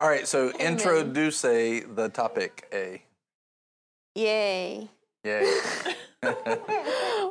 All right, so introduce the topic A. Yay. Yay.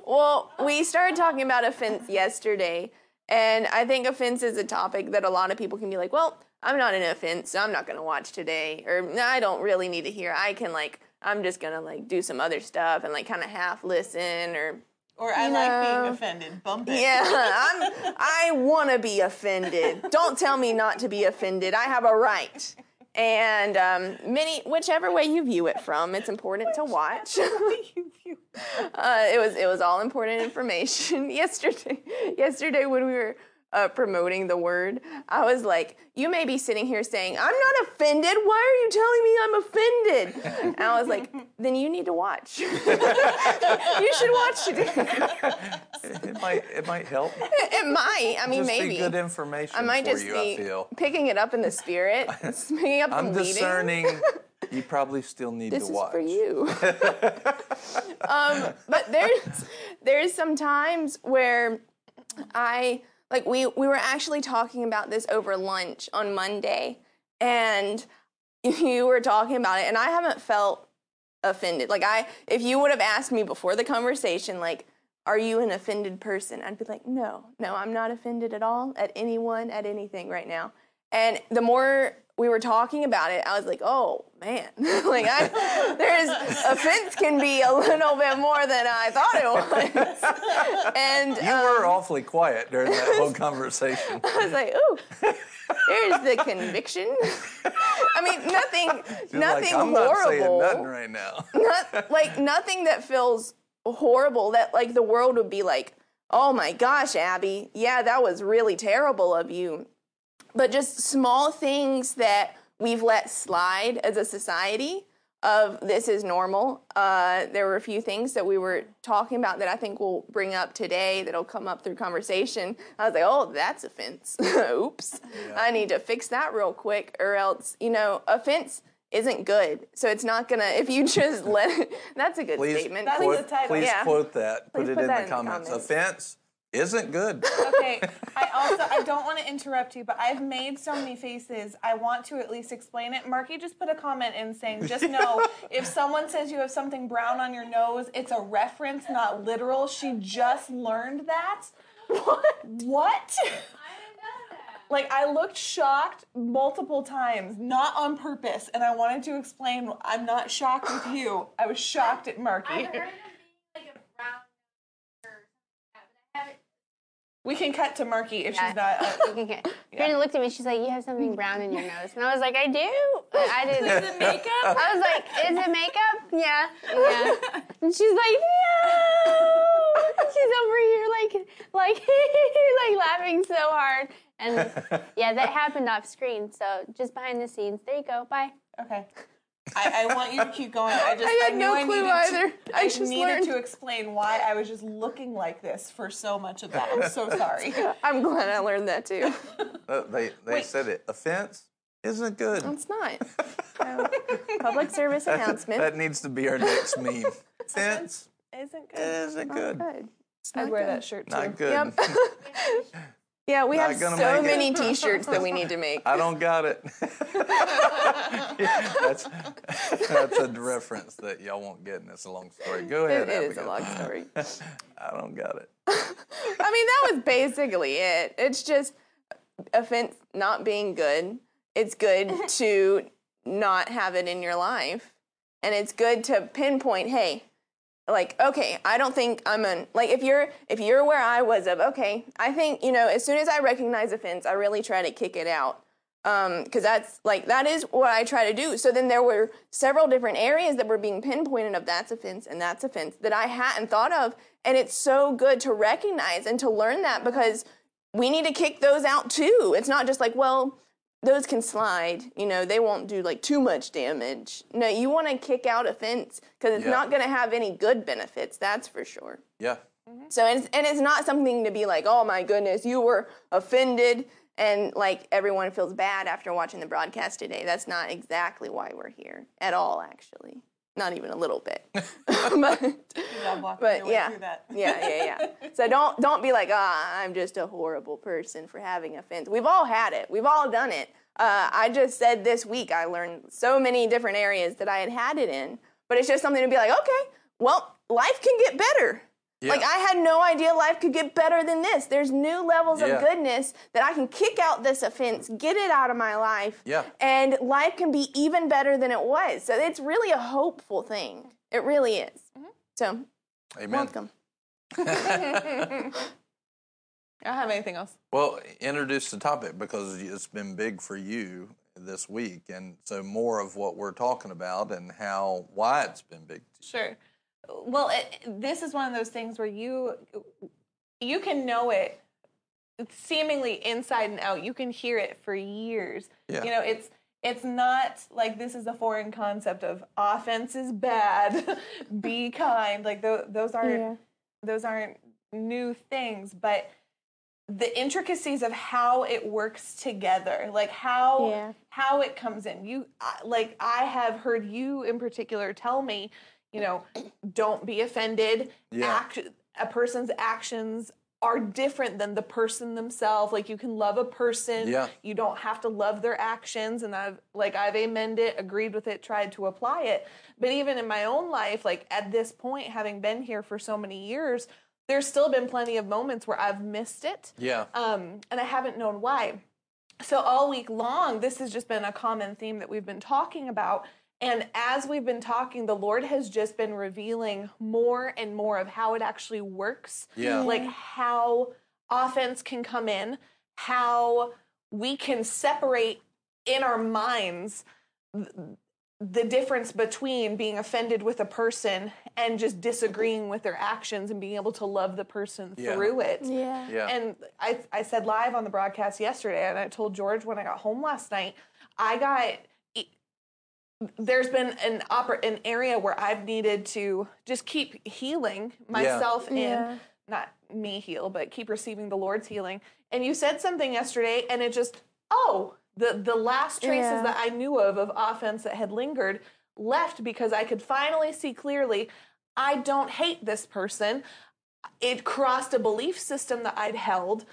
Well, we started talking about offense yesterday, and I think offense is a topic that a lot of people can be like, well, I'm not an offense, so I'm not going to watch today, or "Nah, I don't really need to hear. I can like, I'm just going to like do some other stuff and like kind of half listen or Or I You like know. being offended. Bump it. yeah, I'm, I want to be offended. Don't tell me not to be offended. I have a right. And um, many, whichever way you view it from, it's important to watch. uh, it was it was all important information yesterday. Yesterday when we were uh, promoting the word, I was like, "You may be sitting here saying I'm not offended. Why are you telling me I'm offended?" And I was like, "Then you need to watch. you should watch today." it might it might help. It might. I mean, Just maybe. be good information I might for just you. be picking it up in the spirit, picking up I'm the leading. discerning. You probably still need This to is watch. for you. um, but there's there's some times where I like we we were actually talking about this over lunch on Monday, and you were talking about it, and I haven't felt offended. Like I, if you would have asked me before the conversation, like, are you an offended person? I'd be like, no, no, I'm not offended at all at anyone, at anything right now. And the more we were talking about it, I was like, oh man, like I, there's offense can be a little bit more than I thought it was. And You um, were awfully quiet during that whole conversation. I was like, ooh, there's the conviction. I mean, nothing, You're nothing like, I'm not saying nothing right now. not like nothing that feels horrible that like the world would be like oh my gosh abby yeah that was really terrible of you but just small things that we've let slide as a society of this is normal uh, there were a few things that we were talking about that i think we'll bring up today that'll come up through conversation i was like oh that's offense oops i need to fix that real quick or else you know offense isn't good so it's not gonna if you just let it that's a good Please, statement That's quote, the title. please Yeah. quote that. Put Please it put in, that the in the comments. comments. Offense isn't good. Okay, I also I don't want to interrupt you, but I've made so many faces. I want to at least explain it. Marky just put a comment in saying, just know if someone says you have something brown on your nose, it's a reference, not literal. She just learned that. What? What? Like I looked shocked multiple times, not on purpose, and I wanted to explain. I'm not shocked with you. I was shocked at Marky. I've heard of being like a brown or something like that, but I haven't. We can cut to Marky if Yeah. she's not. Uh, You can get. Brandon looked at me. She's like, "You have something brown in your nose," and I was like, "I do." I didn't. is it makeup? I was like, "Is it makeup?" Yeah, yeah. And she's like, "No." She's over here like, like, like laughing so hard. And yeah, that happened off screen. So just behind the scenes. There you go. Bye. Okay. I, I want you to keep going. I just I had knew no clue needed either. To, I I, just needed learned. to explain why I was just looking like this for so much of that. I'm so sorry. i'm glad i learned that too Uh, they they Wait. said it. Offense isn't good. it's not No. public service announcement That needs to be our next meme. Offense Isn't good. isn't good. good I'd wear good. that shirt too. Not good. Yep. Yeah we Not have so many t-shirts that we need to make I don't got it. that's, that's a reference that y'all won't get, and it's a long story. Go ahead. it is a long story I don't got it. I mean, that was basically it. It's just offense not being good. It's good to not have it in your life. And it's good to pinpoint, hey, like, okay, I don't think I'm an like if you're if you're where I was of, okay, I think, you know, as soon as I recognize offense, I really try to kick it out. Um, because that's like that is what I try to do. So then there were several different areas that were being pinpointed of that's offense and that's offense that I hadn't thought of, and it's so good to recognize and to learn that because we need to kick those out too. It's not just like well those can slide, you know, they won't do like too much damage. No, you want to kick out a fence because it's Yeah. not going to have any good benefits. That's for sure. Yeah. Mm-hmm. So it's, and it's not something to be like, oh my goodness, you were offended, and like everyone feels bad after watching the broadcast today. That's not exactly why we're here at all, actually. Not even a little bit. but but yeah, that. yeah, yeah, yeah. So don't don't be like, ah, I'm just a horrible person for having offense. We've all had it. We've all done it. Uh, I just said this week I learned so many different areas that I had had it in, but it's just something to be like, okay, well, life can get better. Yeah. Like I had no idea life could get better than this. There's new levels Yeah. of goodness that I can kick out this offense, get it out of my life, Yeah. and life can be even better than it was. So it's really a hopeful thing. It really is. Mm-hmm. So Amen. welcome. I don't have anything else. Well, introduce the topic because it's been big for you this week, and so more of what we're talking about and how why it's been big. To Sure. Well, it, this is one of those things where you you can know it seemingly inside and out. You can hear it for years. Yeah. You know, it's it's not like this is a foreign concept of offense is bad, be kind. Like tho- those aren't Yeah. those aren't new things, but the intricacies of how it works together, like how Yeah. how it comes in. You like I have heard you in particular tell me, you know, don't be offended. Yeah. Act, a person's actions are different than the person themselves. Like you can love a person, Yeah. you don't have to love their actions. And I've like I've amended it, agreed with it, tried to apply it. But even in my own life, like at this point, having been here for so many years, there's still been plenty of moments where I've missed it Yeah. um, and I haven't known why. So all week long, this has just been a common theme that we've been talking about. And as we've been talking, the Lord has just been revealing more and more of how it actually works. Yeah. Like how offense can come in, how we can separate in our minds the difference between being offended with a person and just disagreeing with their actions and being able to love the person Yeah. through it. Yeah. Yeah. And I, I said live on the broadcast yesterday, and I told George when I got home last night, I got. There's been an oper- an area where I've needed to just keep healing myself Yeah. in, not me heal, but keep receiving the Lord's healing. And you said something yesterday, and it just oh, the the last traces Yeah. that I knew of of offense that had lingered left because I could finally see clearly. I don't hate this person. It crossed a belief system that I'd held.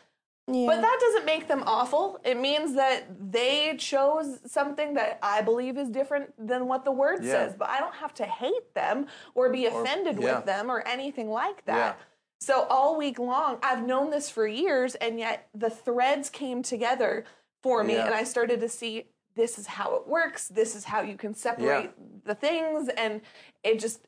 Yeah. But that doesn't make them awful. It means that they chose something that I believe is different than what the word Yeah. says. But I don't have to hate them or be offended yeah. with them or anything like that. So all week long, I've known this for years, and yet the threads came together for me, and I started to see this is how it works. This is how you can separate the things, and it just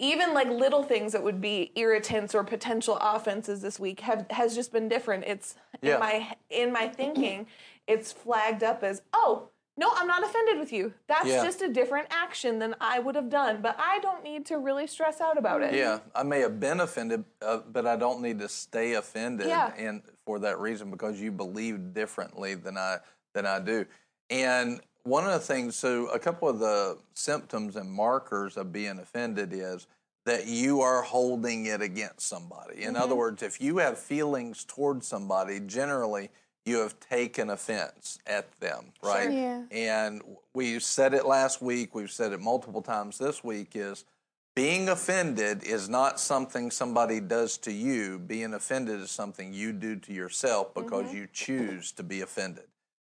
even like little things that would be irritants or potential offenses this week have has just been different. It's Yeah. in my in my thinking, it's flagged up as oh. No, I'm not offended with you. That's Yeah. just a different action than I would have done, but I don't need to really stress out about it. Yeah, I may have been offended, uh, but I don't need to stay offended, Yeah. and for that reason, because you believe differently than I than I do. And one of the things, so a couple of the symptoms and markers of being offended is that you are holding it against somebody. In other words, if you have feelings towards somebody, generally you have taken offense at them, right? Sure. Yeah. And we said it last week, we've said it multiple times this week is being offended is not something somebody does to you. Being offended is something you do to yourself because you choose to be offended.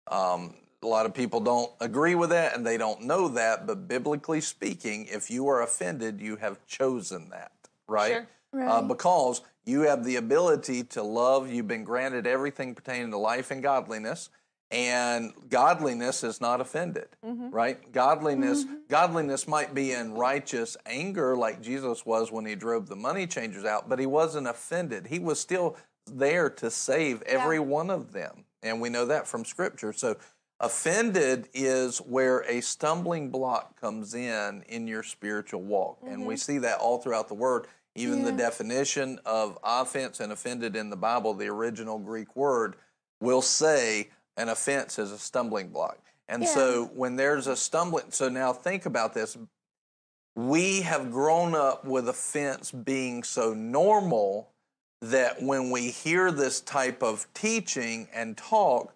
Um, a lot of people don't agree with that and they don't know that, but biblically speaking, if you are offended, you have chosen that, right? Sure. Uh, because you have the ability to love, you've been granted everything pertaining to life and godliness, and godliness is not offended, right? Godliness, godliness might be in righteous anger, like Jesus was when he drove the money changers out, but he wasn't offended. He was still there to save every one of them, and we know that from Scripture. So, offended is where a stumbling block comes in in your spiritual walk, and we mm-hmm. see that all throughout the Word. Even the definition of offense and offended in the Bible, the original Greek word, will say an offense is a stumbling block. And so when there's a stumbling, so now think about this. We have grown up with offense being so normal that when we hear this type of teaching and talk,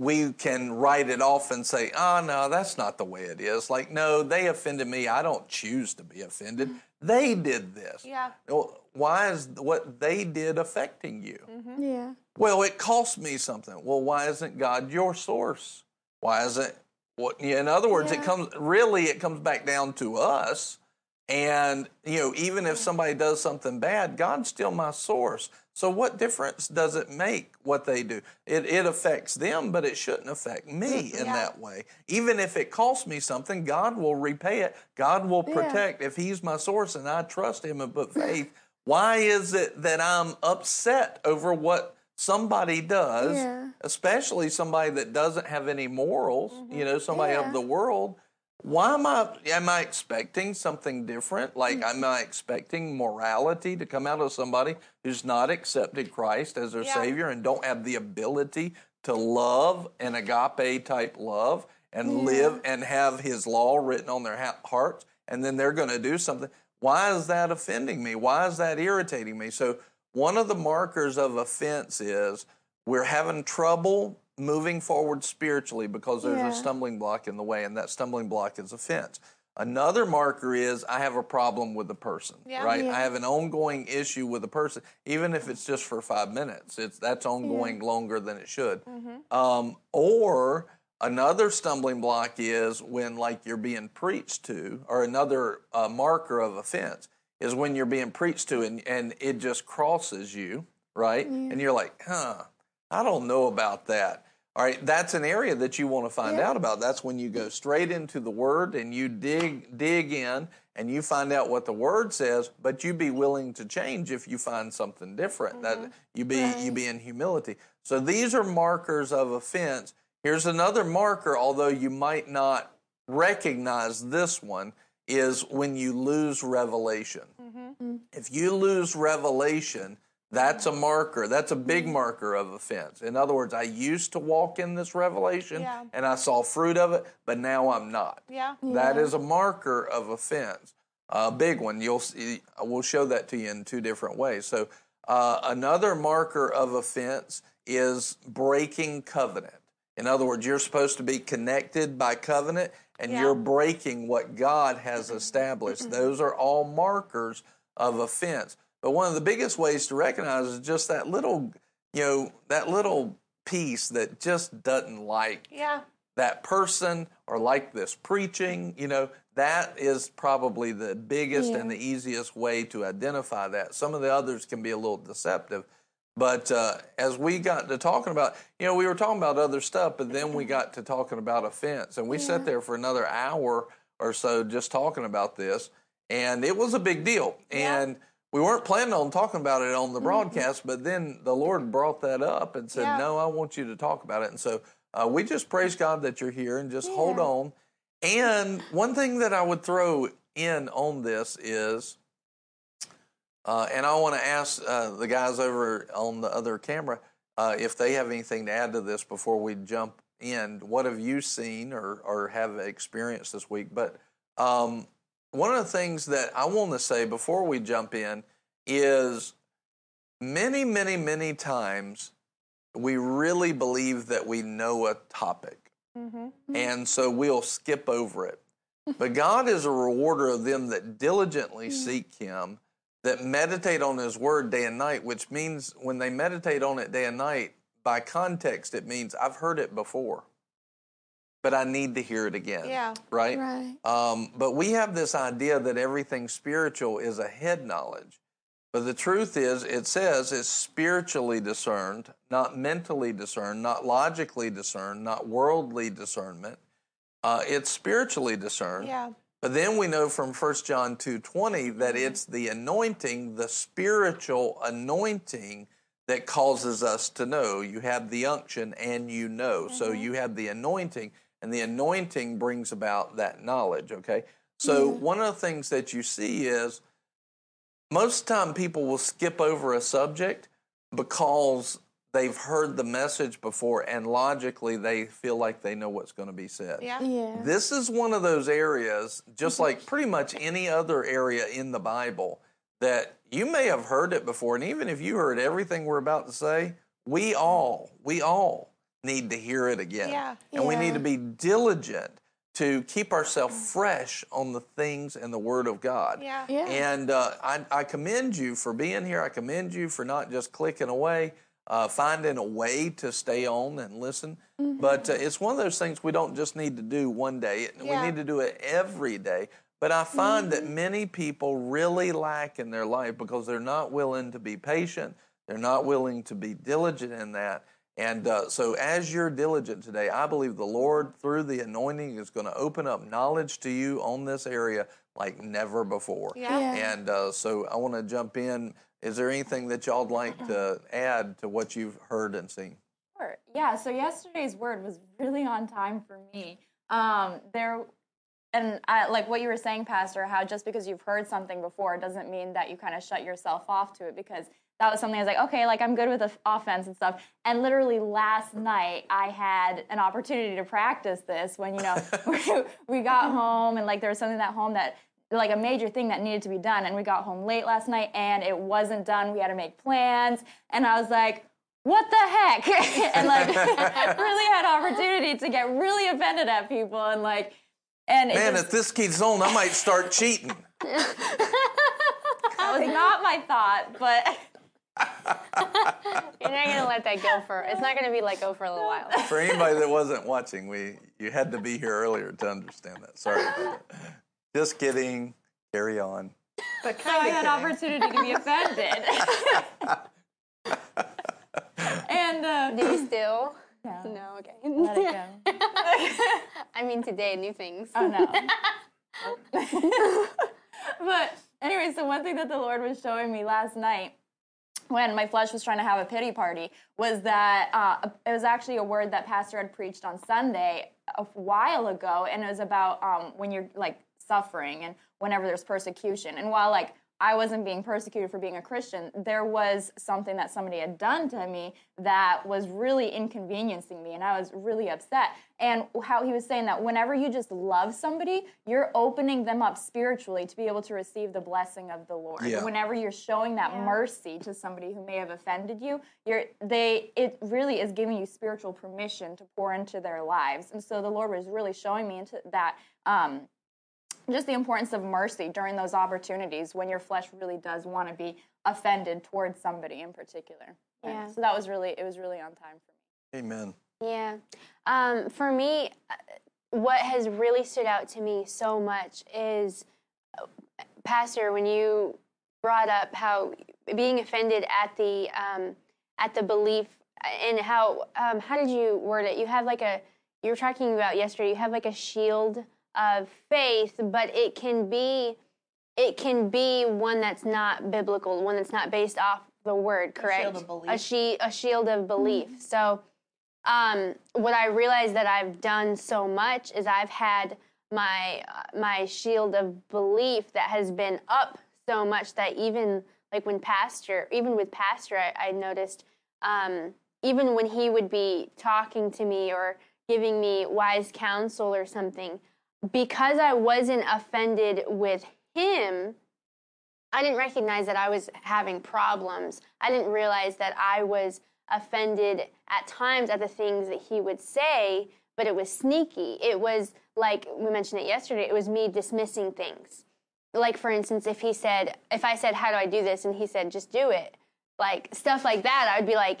we can write it off and say, oh, no, that's not the way it is. Like, no, they offended me. I don't choose to be offended. They did this. Yeah. Well, why is what they did affecting you? Mm-hmm. Yeah. Well, it cost me something. Well, why isn't God your source? Why isn't what? In other words, it comes really it comes back down to us. And you know, even if somebody does something bad, God's still my source. So what difference does it make what they do? It it affects them, but it shouldn't affect me mm, in Yeah. that way. Even if it costs me something, God will repay it. God will protect if He's my source and I trust Him and put faith. Why is it that I'm upset over what somebody does, Yeah. especially somebody that doesn't have any morals, you mm-hmm. know, somebody Yeah. of the world? Why am I am I expecting something different? Like am I expecting morality to come out of somebody who's not accepted Christ as their Yeah. savior and don't have the ability to love an agape type love and live and have his law written on their ha- hearts and then they're going to do something. Why is that offending me? Why is that irritating me? So one of the markers of offense is we're having trouble moving forward spiritually because there's Yeah. a stumbling block in the way, and that stumbling block is offense. Another marker is I have a problem with the person, Yeah. right? Yeah. I have an ongoing issue with the person, even if it's just for five minutes. It's that's ongoing longer than it should. Um, or another stumbling block is when like you're being preached to, or another uh, marker of offense is when you're being preached to and, and it just crosses you, right? And you're like, huh, I don't know about that. All right, that's an area that you want to find out about. That's when you go straight into the word and you dig dig in and you find out what the word says, but you be willing to change if you find something different. That mm-hmm. you be you be in humility. So these are markers of offense. Here's another marker, although you might not recognize this one, is when you lose revelation. Mm-hmm. Mm. If you lose revelation, that's a marker. That's a big marker of offense. In other words, I used to walk in this revelation Yeah. and I saw fruit of it, but now I'm not. Yeah. That is a marker of offense, a big one. You'll see. We'll show that to you in two different ways. So uh, another marker of offense is breaking covenant. In other words, you're supposed to be connected by covenant, and Yeah. you're breaking what God has established. Those are all markers of offense. But one of the biggest ways to recognize is just that little, you know, that little piece that just doesn't like Yeah. that person or like this preaching, you know, that is probably the biggest and the easiest way to identify that. Some of the others can be a little deceptive. But uh, as we got to talking about, you know, we were talking about other stuff, but then we got to talking about offense. And we sat there for another hour or so just talking about this. And it was a big deal. And we weren't planning on talking about it on the broadcast, but then the Lord brought that up and said, Yeah. No, I want you to talk about it. And so uh, we just praise God that you're here and just hold on. And one thing that I would throw in on this is, uh, and I want to ask uh, the guys over on the other camera uh, if they have anything to add to this before we jump in. What have you seen or, or have experienced this week? But um, one of the things that I want to say before we jump in is many, many, many times we really believe that we know a topic. Mm-hmm. And so we'll skip over it. But God is a rewarder of them that diligently mm. seek Him, that meditate on His Word day and night, which means when they meditate on it day and night, by context, it means I've heard it before, but I need to hear it again. Yeah. Right? Right. Um, but we have this idea that everything spiritual is a head knowledge. But the truth is, it says it's spiritually discerned, not mentally discerned, not logically discerned, not worldly discernment. Uh, it's spiritually discerned. Yeah. But then we know from 1 John 2:20 that it's the anointing, the spiritual anointing that causes us to know. You have the unction and you know. So you have the anointing and the anointing brings about that knowledge, okay? So one of the things that you see is most time people will skip over a subject because they've heard the message before and logically they feel like they know what's going to be said. Yeah. Yeah. This is one of those areas, just mm-hmm. like pretty much any other area in the Bible, that you may have heard it before. And even if you heard everything we're about to say, we all, we all need to hear it again. Yeah. And we need to be diligent to keep ourselves fresh on the things and the Word of God. Yeah. Yeah. And uh, I, I commend you for being here. I commend you for not just clicking away, uh, finding a way to stay on and listen. But uh, it's one of those things we don't just need to do one day, Yeah. we need to do it every day. But I find that many people really lack in their life because they're not willing to be patient, they're not willing to be diligent in that. And uh, so, as you're diligent today, I believe the Lord, through the anointing, is going to open up knowledge to you on this area like never before. Yeah. Yeah. And uh, so, I want to jump in. Is there anything that y'all'd like to add to what you've heard and seen? Sure. Yeah. So yesterday's word was really on time for me. Um, there, and I, like what you were saying, Pastor, how just because you've heard something before doesn't mean that you kind of shut yourself off to it because that was something I was like, okay, like I'm good with the offense and stuff. And literally last night, I had an opportunity to practice this when you know we, got home and like there was something at home that like a major thing that needed to be done and we got home late last night and it wasn't done we had to make plans and i was like what the heck and like I really had opportunity to get really offended at people and like and Man, just, if this keeps on, I might start cheating. that was not my thought but You're not gonna let that go for. It's not gonna be like go for a little while. For anybody that wasn't watching, we you had to be here earlier to understand that. Sorry about that. Just kidding. Carry on. But so i kind had of opportunity to be offended and uh, Do you still? no, No. Okay. let it go I mean, today, new things. Oh no. but anyway, so one thing that the Lord was showing me last night when my flesh was trying to have a pity party was that uh, it was actually a word that Pastor had preached on Sunday a while ago, and it was about um, when you're like suffering and whenever there's persecution. And while like I wasn't being persecuted for being a Christian, there was something that somebody had done to me that was really inconveniencing me, and I was really upset. And how he was saying that whenever you just love somebody, you're opening them up spiritually to be able to receive the blessing of the Lord. Yeah. Whenever you're showing that mercy to somebody who may have offended you, you're they it really is giving you spiritual permission to pour into their lives. And so the Lord was really showing me into that. Um, just the importance of mercy during those opportunities when your flesh really does want to be offended towards somebody in particular. And Yeah. So that was really it was really on time for me. Amen. Yeah. Um, for me, uh, what has really stood out to me so much is, uh, Pastor, when you brought up how being offended at the um, at the belief and how um, how did you word it? You have like a you were talking about yesterday. You have like a shield of faith, but it can be it can be one that's not biblical, one that's not based off the word, correct? shield of belief. A, she, a shield of belief. So, um, what I realized that I've done so much is I've had my uh, my shield of belief that has been up so much that even like when pastor, even with pastor, I, I noticed um, even when he would be talking to me or giving me wise counsel or something, because I wasn't offended with him, I didn't recognize that I was having problems. I didn't realize that I was offended at times at the things that he would say, but it was sneaky. It was like we mentioned it yesterday, it was me dismissing things. Like, for instance, if he said, if I said, How do I do this? and he said, Just do it, like stuff like that, I'd be like,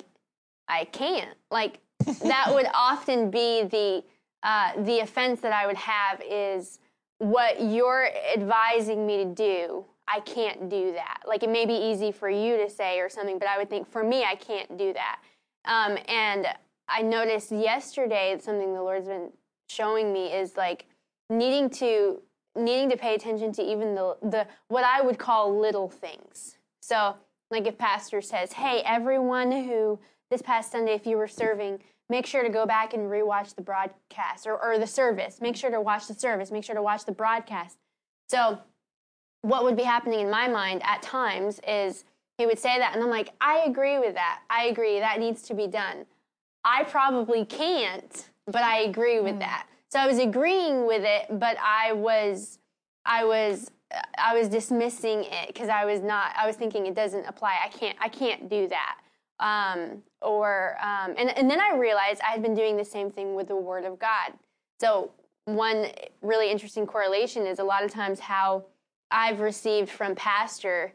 I can't. Like, that would often be the uh, the offense that I would have is what you're advising me to do. I can't do that. Like it may be easy for you to say or something, but I would think for me, I can't do that. Um, and I noticed yesterday something the Lord's been showing me is like needing to needing to pay attention to even the the what I would call little things. So like if pastor says, "Hey, everyone who this past Sunday, if you were serving, make sure to go back and rewatch the broadcast or, or the service. Make sure to watch the service. Make sure to watch the broadcast." So what would be happening in my mind at times is he would say that and i'm like i agree with that. I agree. That needs to be done. I probably can't but i agree with hmm. that. So i was agreeing with it but i was i was i was dismissing it because i was not i was thinking it doesn't apply. I can't i can't do that Um, or um, and and then I realized I had been doing the same thing with the Word of God. So one really interesting correlation is a lot of times how I've received from pastor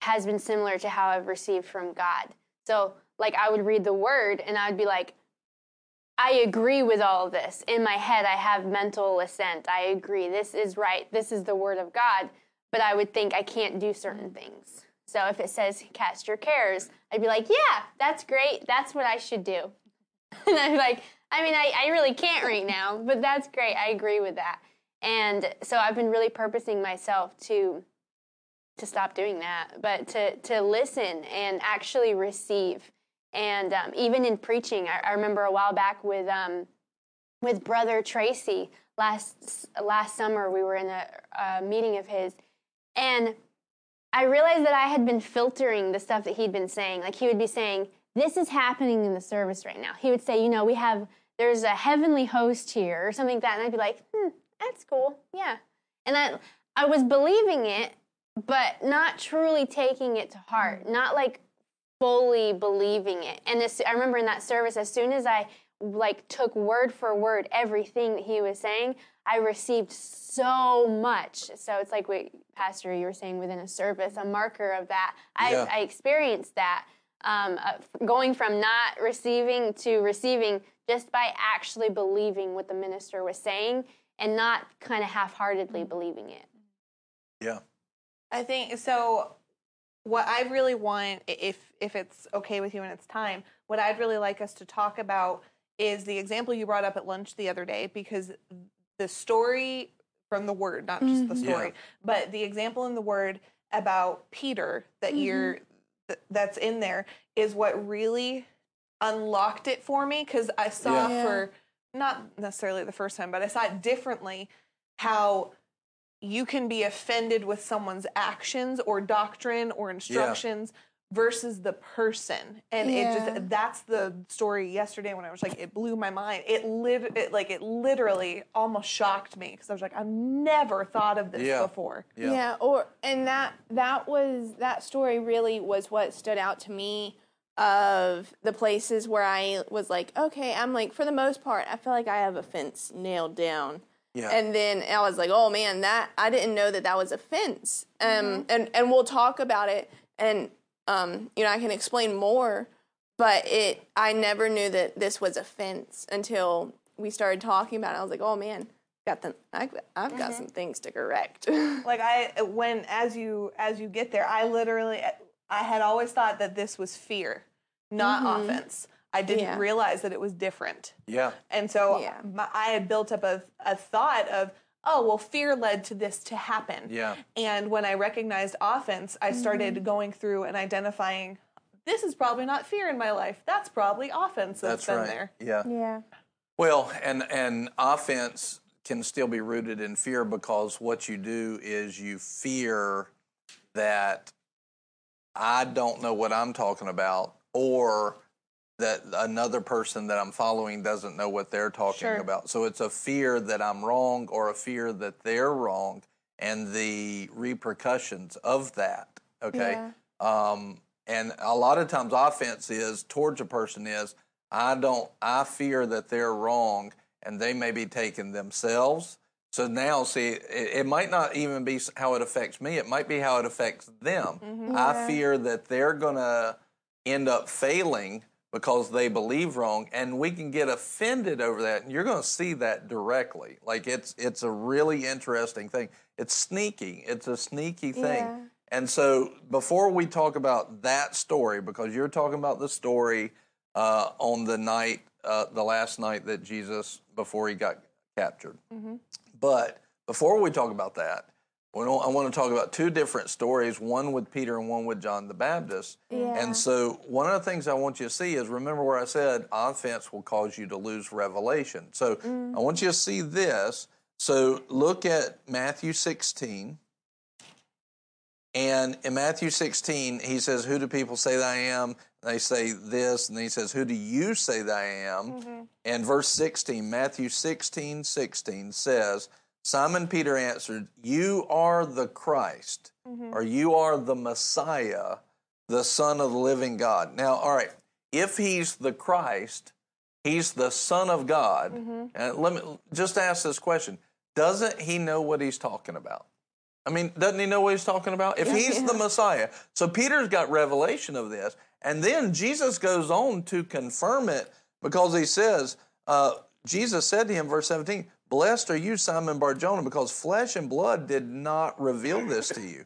has been similar to how I've received from God. So like I would read the Word and I'd be like, I agree with all of this. In my head, I have mental assent. I agree. This is right. This is the Word of God. But I would think I can't do certain things. So if it says cast your cares, I'd be like, yeah, that's great. That's what I should do. and I'm like, I mean, I, I really can't right now, but that's great. I agree with that. And so I've been really purposing myself to to stop doing that, but to to listen and actually receive. And um, even in preaching, I, I, remember a while back with um, with Brother Tracy last last summer, we were in a, a meeting of his, and I realized that I had been filtering the stuff that he'd been saying. Like he would be saying, "This is happening in the service right now." He would say, "You know, we have there's a heavenly host here," or something like that, and I'd be like, "Hmm, that's cool, yeah." And I I was believing it, but not truly taking it to heart, not like fully believing it. And this, I remember in that service, as soon as I like took word for word everything that he was saying, I received so much. So it's like what Pastor you were saying within a service, a marker of that. Yeah. I, I experienced that um, uh, going from not receiving to receiving just by actually believing what the minister was saying and not kind of half-heartedly believing it. Yeah. I think so. What I really want, if if it's okay with you and it's time, what I'd really like us to talk about is the example you brought up at lunch the other day, because the story from the word, not just the mm-hmm. story, Yeah. but the example in the word about Peter that mm-hmm. you're th- that's in there is what really unlocked it for me because I saw Yeah. for not necessarily the first time, but I saw it differently how you can be offended with someone's actions or doctrine or instructions versus the person and it just that's the story yesterday when i was like it blew my mind it lit it like it literally almost shocked me because i was like i've never thought of this Yeah. before Yeah. yeah or and that that was that story really was what stood out to me of the places where I was like, okay, I'm like for the most part, I feel like I have a fence nailed down. Yeah. And then I was like, oh man, that I didn't know that that was offense. Um, Mm-hmm. and and we'll talk about it, and um, you know, I can explain more. But it, I never knew that this was offense until we started talking about it. I was like, oh man, got the, I, I've got Mm-hmm. some things to correct. like i when as you as you get there i literally i had always thought that this was fear not offense i didn't Yeah. realize that it was different Yeah. And so Yeah. my, I had built up a, a thought of, oh, well, fear led to this to happen. Yeah. And when I recognized offense, I started Mm-hmm. going through and identifying this is probably not fear in my life. That's probably offense that's That's been right. there. Yeah. yeah. Well, and and offense can still be rooted in fear because what you do is you fear that I don't know what I'm talking about or that another person that I'm following doesn't know what they're talking Sure. about. So it's a fear that I'm wrong or a fear that they're wrong and the repercussions of that. Okay. Um, and a lot of times offense is towards a person is I don't I fear that they're wrong and they may be taking themselves. So now see it, it might not even be how it affects me. It might be how it affects them. I fear that they're going to end up failing because they believe wrong and we can get offended over that and you're going to see that directly. Like it's it's a really interesting thing. It's sneaky. It's a sneaky thing. Yeah. and so before we talk about that story because you're talking about the story uh, on the night uh, the last night that jesus before he got captured. But before we talk about that we don't- I want to talk about two different stories, one with Peter and one with John the Baptist. And so, one of the things I want you to see is remember where I said offense will cause you to lose revelation. So, mm-hmm. I want you to see this. So, look at Matthew 16. And in Matthew 16, he says, Who do people say that I am? They say this. And then he says, Who do you say that I am? Mm-hmm. And verse 16, Matthew 16, 16 says, Simon Peter answered, You are the Christ, or you are the Messiah, the Son of the living God. Now, all right, if he's the Christ, he's the Son of God. And let me just ask this question: Doesn't he know what he's talking about? I mean, doesn't he know what he's talking about? If he's the Messiah, so Peter's got revelation of this, and then Jesus goes on to confirm it because he says, uh, Jesus said to him, verse 17, Blessed are you, Simon Barjona, because flesh and blood did not reveal this to you,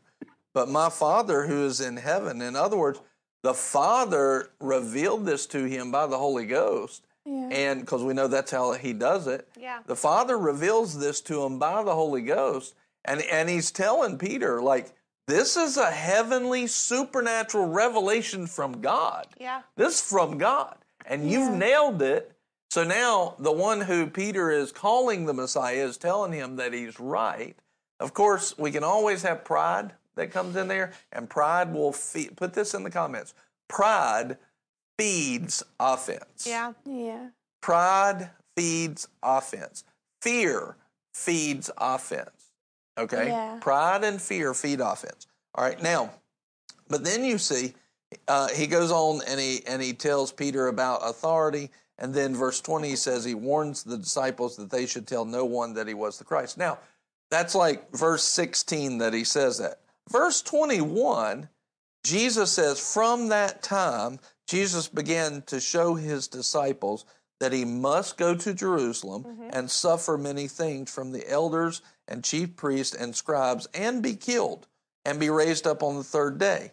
but my Father who is in heaven. In other words, the Father revealed this to him by the Holy Ghost. And because we know that's how he does it. Yeah. The Father reveals this to him by the Holy Ghost. And, and he's telling Peter, like, this is a heavenly, supernatural revelation from God. Yeah. This is from God. And you've nailed it. So now the one who Peter is calling the Messiah is telling him that he's right. Of course, we can always have pride that comes in there, and pride will feed. Put this in the comments. Pride feeds offense. Yeah. Yeah. Pride feeds offense. Fear feeds offense. Okay? Yeah. Pride and fear feed offense. All right, now, but then you see, uh, he goes on and he and he tells Peter about authority, and then verse 20 he says he warns the disciples that they should tell no one that he was the Christ. Now, that's like verse 16 that he says that. Verse 21, Jesus says, From that time, Jesus began to show his disciples that he must go to Jerusalem mm-hmm. and suffer many things from the elders and chief priests and scribes and be killed and be raised up on the third day.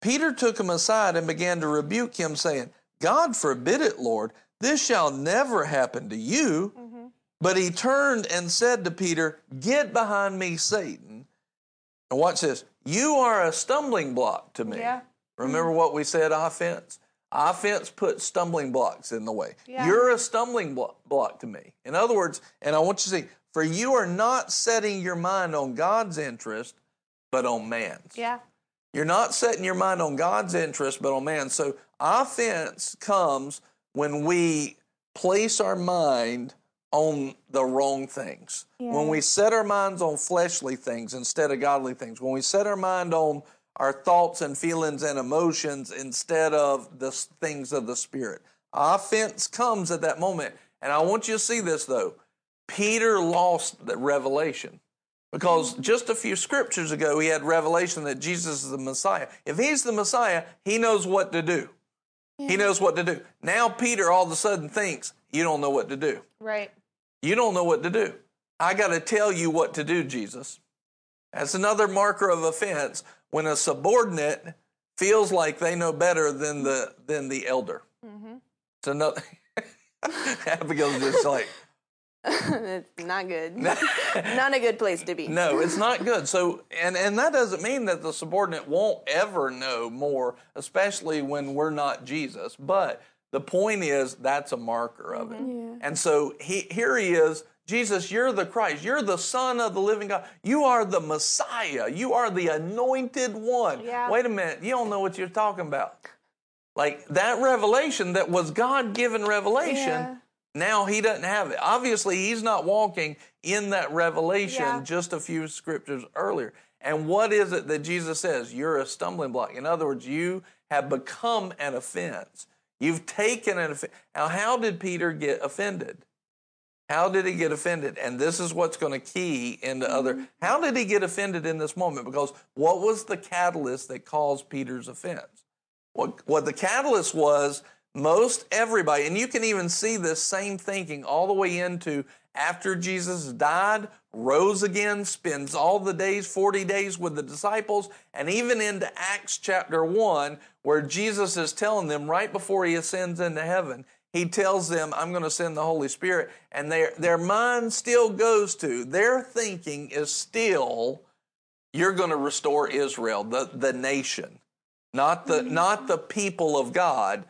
Peter took him aside and began to rebuke him, saying, God forbid it, Lord, this shall never happen to you. Mm-hmm. But he turned and said to Peter, Get behind me, Satan. And watch this. You are a stumbling block to me. Yeah. Remember mm-hmm. what we said offense? Offense puts stumbling blocks in the way. Yeah. You're a stumbling blo- block to me. In other words, and I want you to see, for you are not setting your mind on God's interest, but on man's. Yeah. You're not setting your mind on God's interest, but on man. So offense comes when we place our mind on the wrong things. When we set our minds on fleshly things instead of godly things. When we set our mind on our thoughts and feelings and emotions instead of the things of the Spirit. Offense comes at that moment. And I want you to see this though. Peter lost the revelation. Because just a few scriptures ago, he had revelation that Jesus is the Messiah. If he's the Messiah, he knows what to do. He knows what to do. Now, Peter all of a sudden thinks, You don't know what to do. Right. You don't know what to do. I got to tell you what to do, Jesus. That's another marker of offense when a subordinate feels like they know better than the than the elder. Mm-hmm. It's another. Abigail's just like, it's not good. not a good place to be. No, it's not good. So, and and that doesn't mean that the subordinate won't ever know more, especially when we're not Jesus. But the point is, that's a marker of it. Mm-hmm. And so he here he is. Jesus, you're the Christ. You're the Son of the living God. You are the Messiah. You are the anointed one. Yeah. Wait a minute. You don't know what you're talking about. Like that revelation that was God given revelation, Yeah. Now he doesn't have it. Obviously, he's not walking in that revelation Yeah. just a few scriptures earlier. And what is it that Jesus says? You're a stumbling block. In other words, you have become an offense. You've taken an offense. Now, how did Peter get offended? How did he get offended? And this is what's going to key into other. Mm-hmm. How did he get offended in this moment? Because what was the catalyst that caused Peter's offense? What, what the catalyst was, most everybody, and you can even see this same thinking all the way into after Jesus died, rose again, spends all the days, 40 days with the disciples, and even into Acts chapter 1, where Jesus is telling them right before he ascends into heaven, he tells them, I'm going to send the Holy Spirit. And their, their mind still goes to, their thinking is still, you're going to restore Israel, the, the nation not the mm-hmm. not the people of God,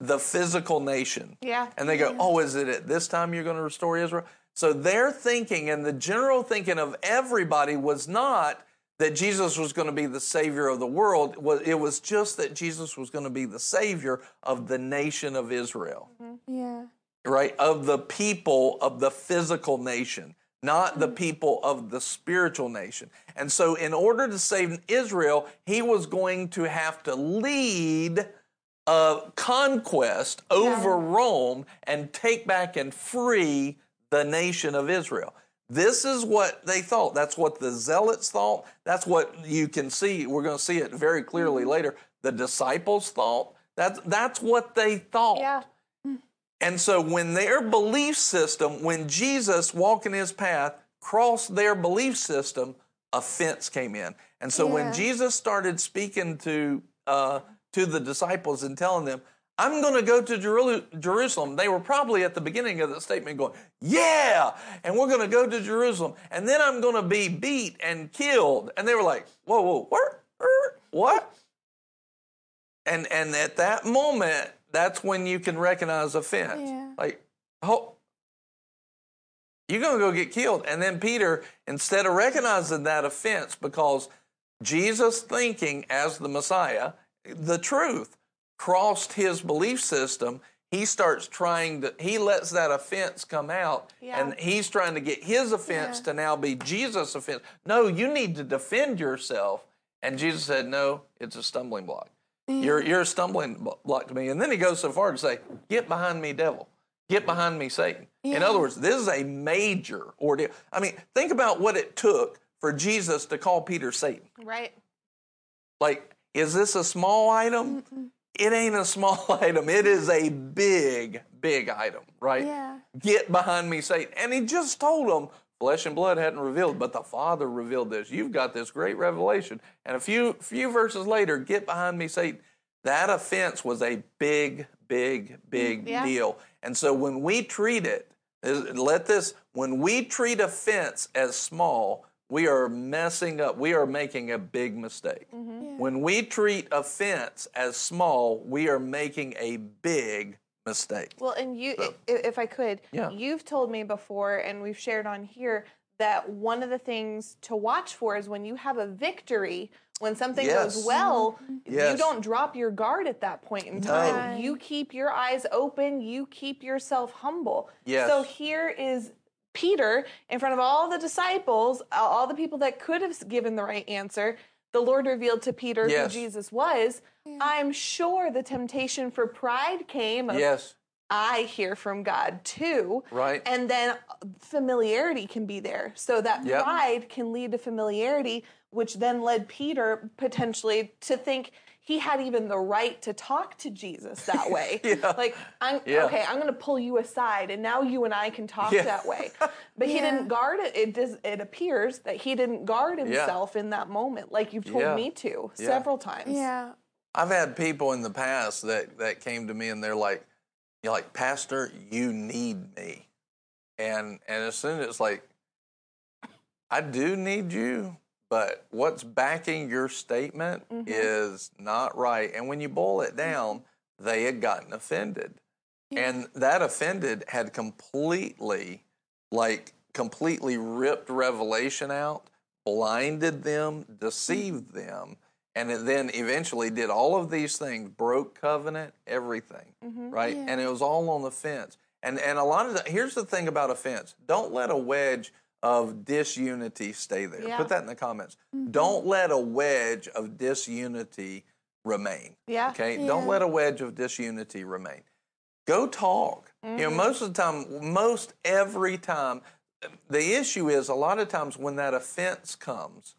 the physical nation. Yeah. And they go, "Oh, is it at this time you're going to restore Israel?" So their thinking and the general thinking of everybody was not that Jesus was going to be the savior of the world. It was- It was just that Jesus was going to be the savior of the nation of Israel mm-hmm. Yeah. right? Of the people of the physical nation, not the mm. people of the spiritual nation. And so, in order to save Israel, he was going to have to lead uh, conquest over Rome and take back and free the nation of Israel. This is what they thought. That's what the zealots thought. That's what you can see. We're going to see it very clearly later. The disciples thought. That's, that's what they thought. Yeah. And so when their belief system, when Jesus walking his path crossed their belief system, offense came in. And so when Jesus started speaking to uh, to the disciples and telling them, I'm going to go to Jerusalem. They were probably at the beginning of the statement going, Yeah, and we're going to go to Jerusalem. And then I'm going to be beat and killed. And they were like, Whoa, whoa, what? Er, What? And, and at that moment, that's when you can recognize offense. Yeah. Like, oh, you're going to go get killed. And then Peter, instead of recognizing that offense, because Jesus thinking as the Messiah, the truth crossed his belief system, he starts trying to, he lets that offense come out Yeah. and he's trying to get his offense Yeah. to now be Jesus' offense. No, you need to defend yourself. And Jesus said, No, it's a stumbling block. You're, you're a stumbling block to me. And then he goes so far to say, Get behind me, devil. Get behind me, Satan. In other words, this is a major ordeal. I mean, think about what it took for Jesus to call Peter Satan. Right. Like, is this a small item? It ain't a small item. It is a big, big item, right? Yeah. Get behind me, Satan. And he just told them, flesh and blood hadn't revealed, but the Father revealed this. You've got this great revelation. And a few few verses later, get behind me, Satan. That offense was a big, big, big mm, Yeah. deal. And so when we treat it, let this, when we treat offense as small, we are messing up. We are making a big mistake. Mm-hmm. When we treat offense as small, we are making a big mistake. Well, and you, So- i- if I could, Yeah. you've told me before, and we've shared on here that one of the things to watch for is when you have a victory, when something Yes. goes well, mm-hmm. you don't drop your guard at that point in No. time. You keep your eyes open, you keep yourself humble. Yes. So here is Peter in front of all the disciples, all- all the people that could have given the right answer. The Lord revealed to Peter Yes. who Jesus was. I'm sure the temptation for pride came of Yes, I hear from God too. Right. And then uh, familiarity can be there. So that Yep. pride can lead to familiarity, which then led Peter potentially to think he had even the right to talk to Jesus that way. Yeah. Like, I'm Yeah. okay, I'm gonna pull you aside and now you and I can talk Yeah. that way. But he didn't guard it. It does it appears that he didn't guard himself in that moment, like you've told Yeah. me to Yeah. several times. Yeah. I've had people in the past that that came to me and they're like, "You're like Pastor, you need me," and and as soon as it's like, I do need you, but what's backing your statement mm-hmm. is not right. And when you boil it mm-hmm. down, they had gotten offended, and that offended had completely, like, completely ripped revelation out, blinded them, mm-hmm. deceived them and it then eventually did all of these things broke covenant everything right? Yeah. and it was all on the fence. And and a lot of the, here's the thing about offense. Don't let a wedge of disunity stay there. Yeah. put that in the comments. Mm-hmm. Don't let a wedge of disunity remain Yeah. okay? don't let a wedge of disunity remain. Go talk. You know mm-hmm. most of the time most every time the issue is a lot of times when that offense comes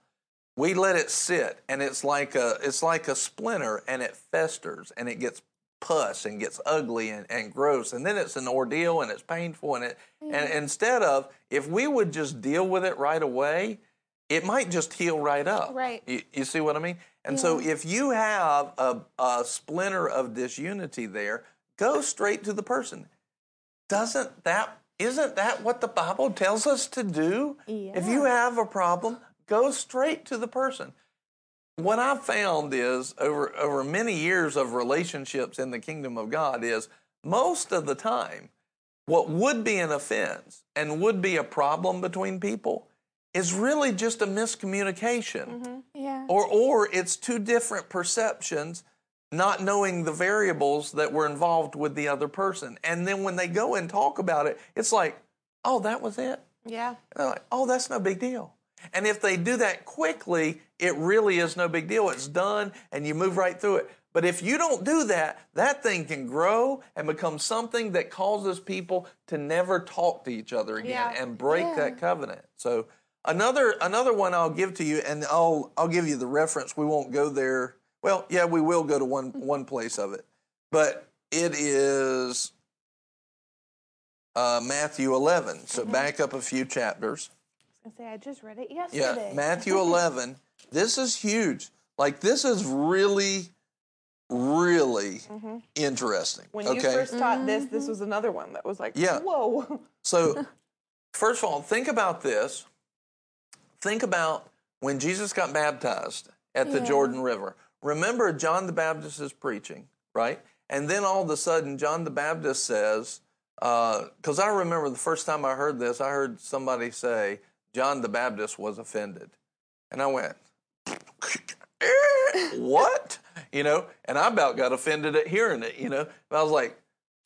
we let it sit and it's like a it's like a splinter and it festers and it gets pus and gets ugly and, and gross and then it's an ordeal and it's painful and it and mm-hmm. instead of if we would just deal with it right away it might just heal right up. Right. you, you see what i mean? And so if you have a, a splinter of disunity there go straight to the person. Doesn't that isn't that what the bible tells us to do? If you have a problem go straight to the person what i've found is over over many years of relationships in the kingdom of god is most of the time what would be an offense and would be a problem between people is really just a miscommunication. Mm-hmm. Yeah. or or it's two different perceptions not knowing the variables that were involved with the other person. And then when they go and talk about it it's like oh that was it. Yeah. and they're like oh that's no big deal and if they do that quickly it really is no big deal it's done and you move right through it But if you don't do that, that thing can grow and become something that causes people to never talk to each other again Yeah. and break that covenant. So another another one I'll give to you, and I'll I'll give you the reference. We won't go there. Well, yeah, we will go to one one place of it, but it is uh, Matthew 11. So back up a few chapters. I gonna say I just read it yesterday. Yeah, yesterday. Matthew 11. This is huge. Like this is really, really mm-hmm. interesting. when okay. you first taught this, this mm-hmm. was another one that was like, Yeah. whoa. So, first of all, think about this. Think about when Jesus got baptized at the Jordan River. Remember, John the Baptist is preaching, right? And then all of a sudden, John the Baptist says, uh, because I remember the first time I heard this, I heard somebody say, John the Baptist was offended. And I went, what? You know, and I about got offended at hearing it, you know. I was like,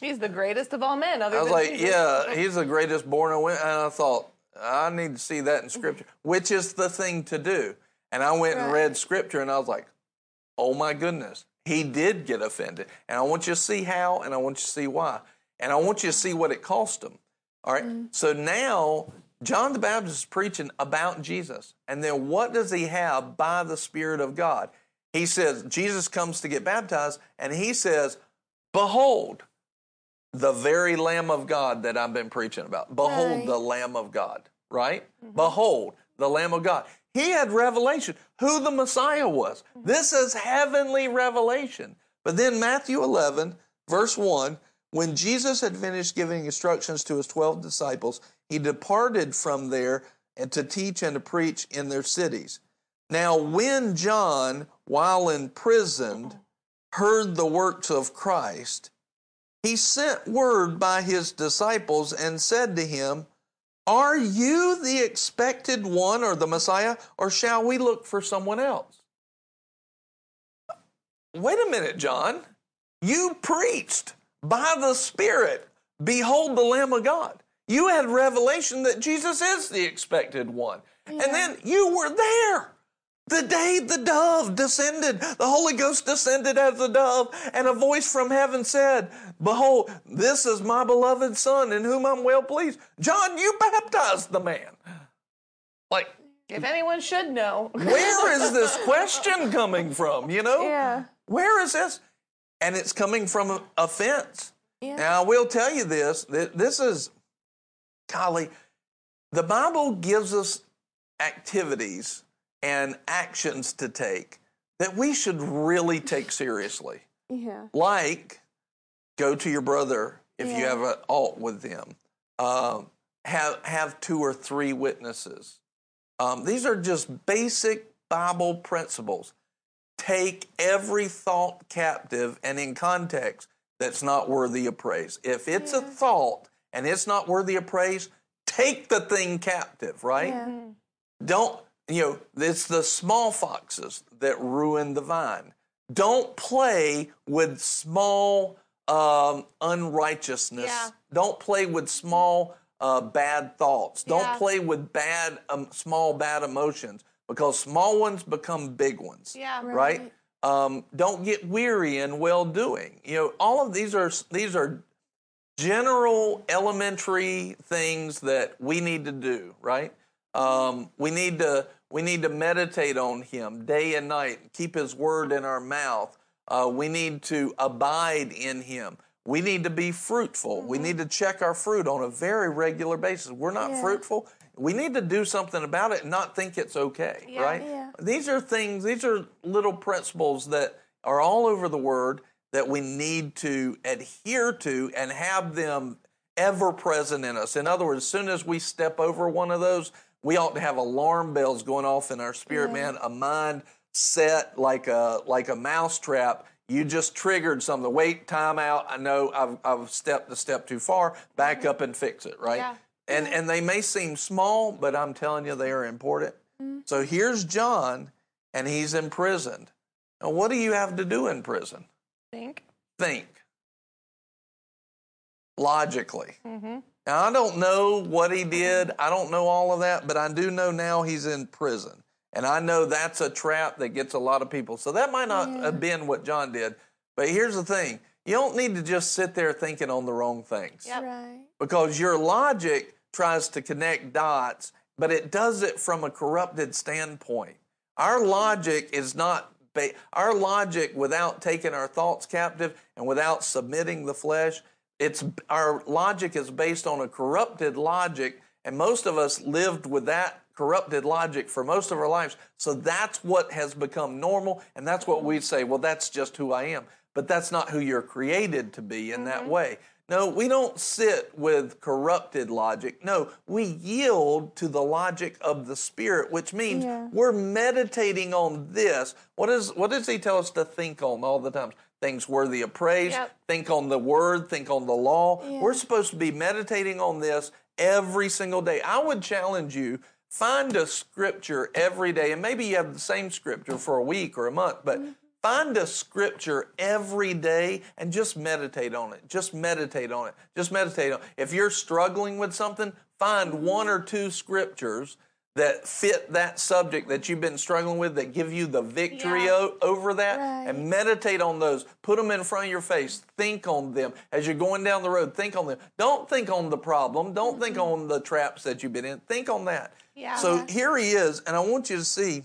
He's the greatest of all men. Other I was than like, Jesus. yeah, he's the greatest born a winner. And I thought, I need to see that in scripture, which is the thing to do. And I went and read scripture and I was like, oh my goodness, he did get offended. And I want you to see how and I want you to see why. And I want you to see what it cost him. All right. Mm. So now John the Baptist is preaching about Jesus. And then what does he have by the Spirit of God? He says, Jesus comes to get baptized, and he says, Behold, the very Lamb of God that I've been preaching about. Behold Right. the Lamb of God, right? Mm-hmm. Behold the Lamb of God. He had revelation who the Messiah was. Mm-hmm. This is heavenly revelation. But then Matthew 11, verse 1, when Jesus had finished giving instructions to his 12 disciples, he departed from there and to teach and to preach in their cities. Now, when John, while imprisoned, heard the works of Christ, he sent word by his disciples and said to him, Are you the expected one or the Messiah, or shall we look for someone else? Wait a minute, John. You preached by the Spirit, Behold the Lamb of God. You had revelation that Jesus is the expected one. And then you were there. The day the dove descended, the Holy Ghost descended as a dove, and a voice from heaven said, Behold, this is my beloved Son in whom I'm well pleased. John, you baptized the man. Like, If anyone should know. where is this question coming from? You know? Yeah. Where is this? And it's coming from offense. Yeah. Now, I will tell you this this is, golly, the Bible gives us activities and actions to take that we should really take seriously. Yeah. Like, go to your brother if you have an alt with them. Um, have have two or three witnesses. Um, these are just basic Bible principles. Take every thought captive and in context that's not worthy of praise. If it's a thought and it's not worthy of praise, take the thing captive, right? Yeah. Don't, you know, it's the small foxes that ruin the vine. Don't play with small um, unrighteousness. Yeah. Don't play with small uh, bad thoughts. Don't Yeah. play with bad, um, small bad emotions because small ones become big ones Yeah. right? Um, don't get weary in well doing. You know, all of these are these are general elementary things that we need to do, right? Um, we need to we need to meditate on Him day and night. Keep His word in our mouth. Uh, we need to abide in Him. We need to be fruitful. We need to check our fruit on a very regular basis. We're not Yeah. fruitful. We need to do something about it and not think it's okay, Yeah. right? Yeah. These are things, these are little principles that are all over the Word that we need to adhere to and have them ever present in us. In other words, as soon as we step over one of those, we ought to have alarm bells going off in our spirit, man, a mind set like a like a mousetrap. You just triggered something. Wait, time out. I know I've, I've stepped a step too far. Back mm-hmm. up and fix it, right? Yeah. And and they may seem small, but I'm telling you they are important. Mm-hmm. So here's John, and he's imprisoned. Now, what do you have to do in prison? Think. Think logically. Mm-hmm. Now, I don't know what he did. I don't know all of that, but I do know now he's in prison. And I know that's a trap that gets a lot of people. So that might not have been what John did. But here's the thing you don't need to just sit there thinking on the wrong things Right. because your logic tries to connect dots, but it does it from a corrupted standpoint. Our logic is not ba- our logic without taking our thoughts captive and without submitting the flesh. It's our logic is based on a corrupted logic, and most of us lived with that corrupted logic for most of our lives. So that's what has become normal, and that's what we say, well, that's just who I am. But that's not who you're created to be in that mm-hmm. way. No, we don't sit with corrupted logic. No, we yield to the logic of the Spirit, which means Yeah. we're meditating on this. What, is, what does He tell us to think on all the time? Things worthy of praise, Yep. think on the Word, think on the law. Yeah. We're supposed to be meditating on this every single day. I would challenge you find a scripture every day, and maybe you have the same scripture for a week or a month, but mm-hmm. Find a scripture every day and just meditate on it. Just meditate on it. Just meditate on it. If you're struggling with something, find one or two scriptures that fit that subject that you've been struggling with that give you the victory Yeah. o- over that Right. and meditate on those put them in front of your face think on them as you're going down the road think on them don't think on the problem don't think mm-hmm. on the traps that you've been in think on that Yeah. so here he is and i want you to see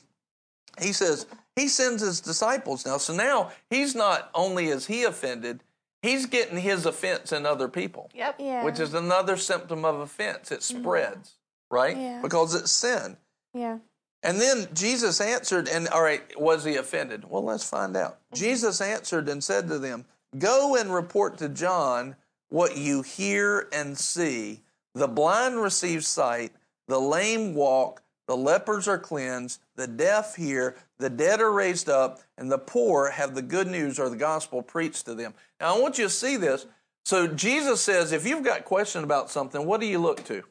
he says he sends his disciples now so now he's not only is he offended he's getting his offense in other people Yep. Yeah. which is another symptom of offense it mm-hmm. spreads right Yeah. because it's sin Yeah. and then Jesus answered, and all right, was he offended? Well, let's find out. Mm-hmm. Jesus answered and said to them, Go and report to John what you hear and see. The blind receive sight, the lame walk, the lepers are cleansed, the deaf hear, the dead are raised up, and the poor have the good news or the gospel preached to them. Now, I want you to see this. So, Jesus says, if you've got question about something, what do you look to?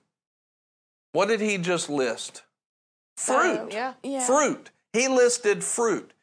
What did he just list? Fruit. Oh, yeah. Yeah. Fruit. He listed fruit.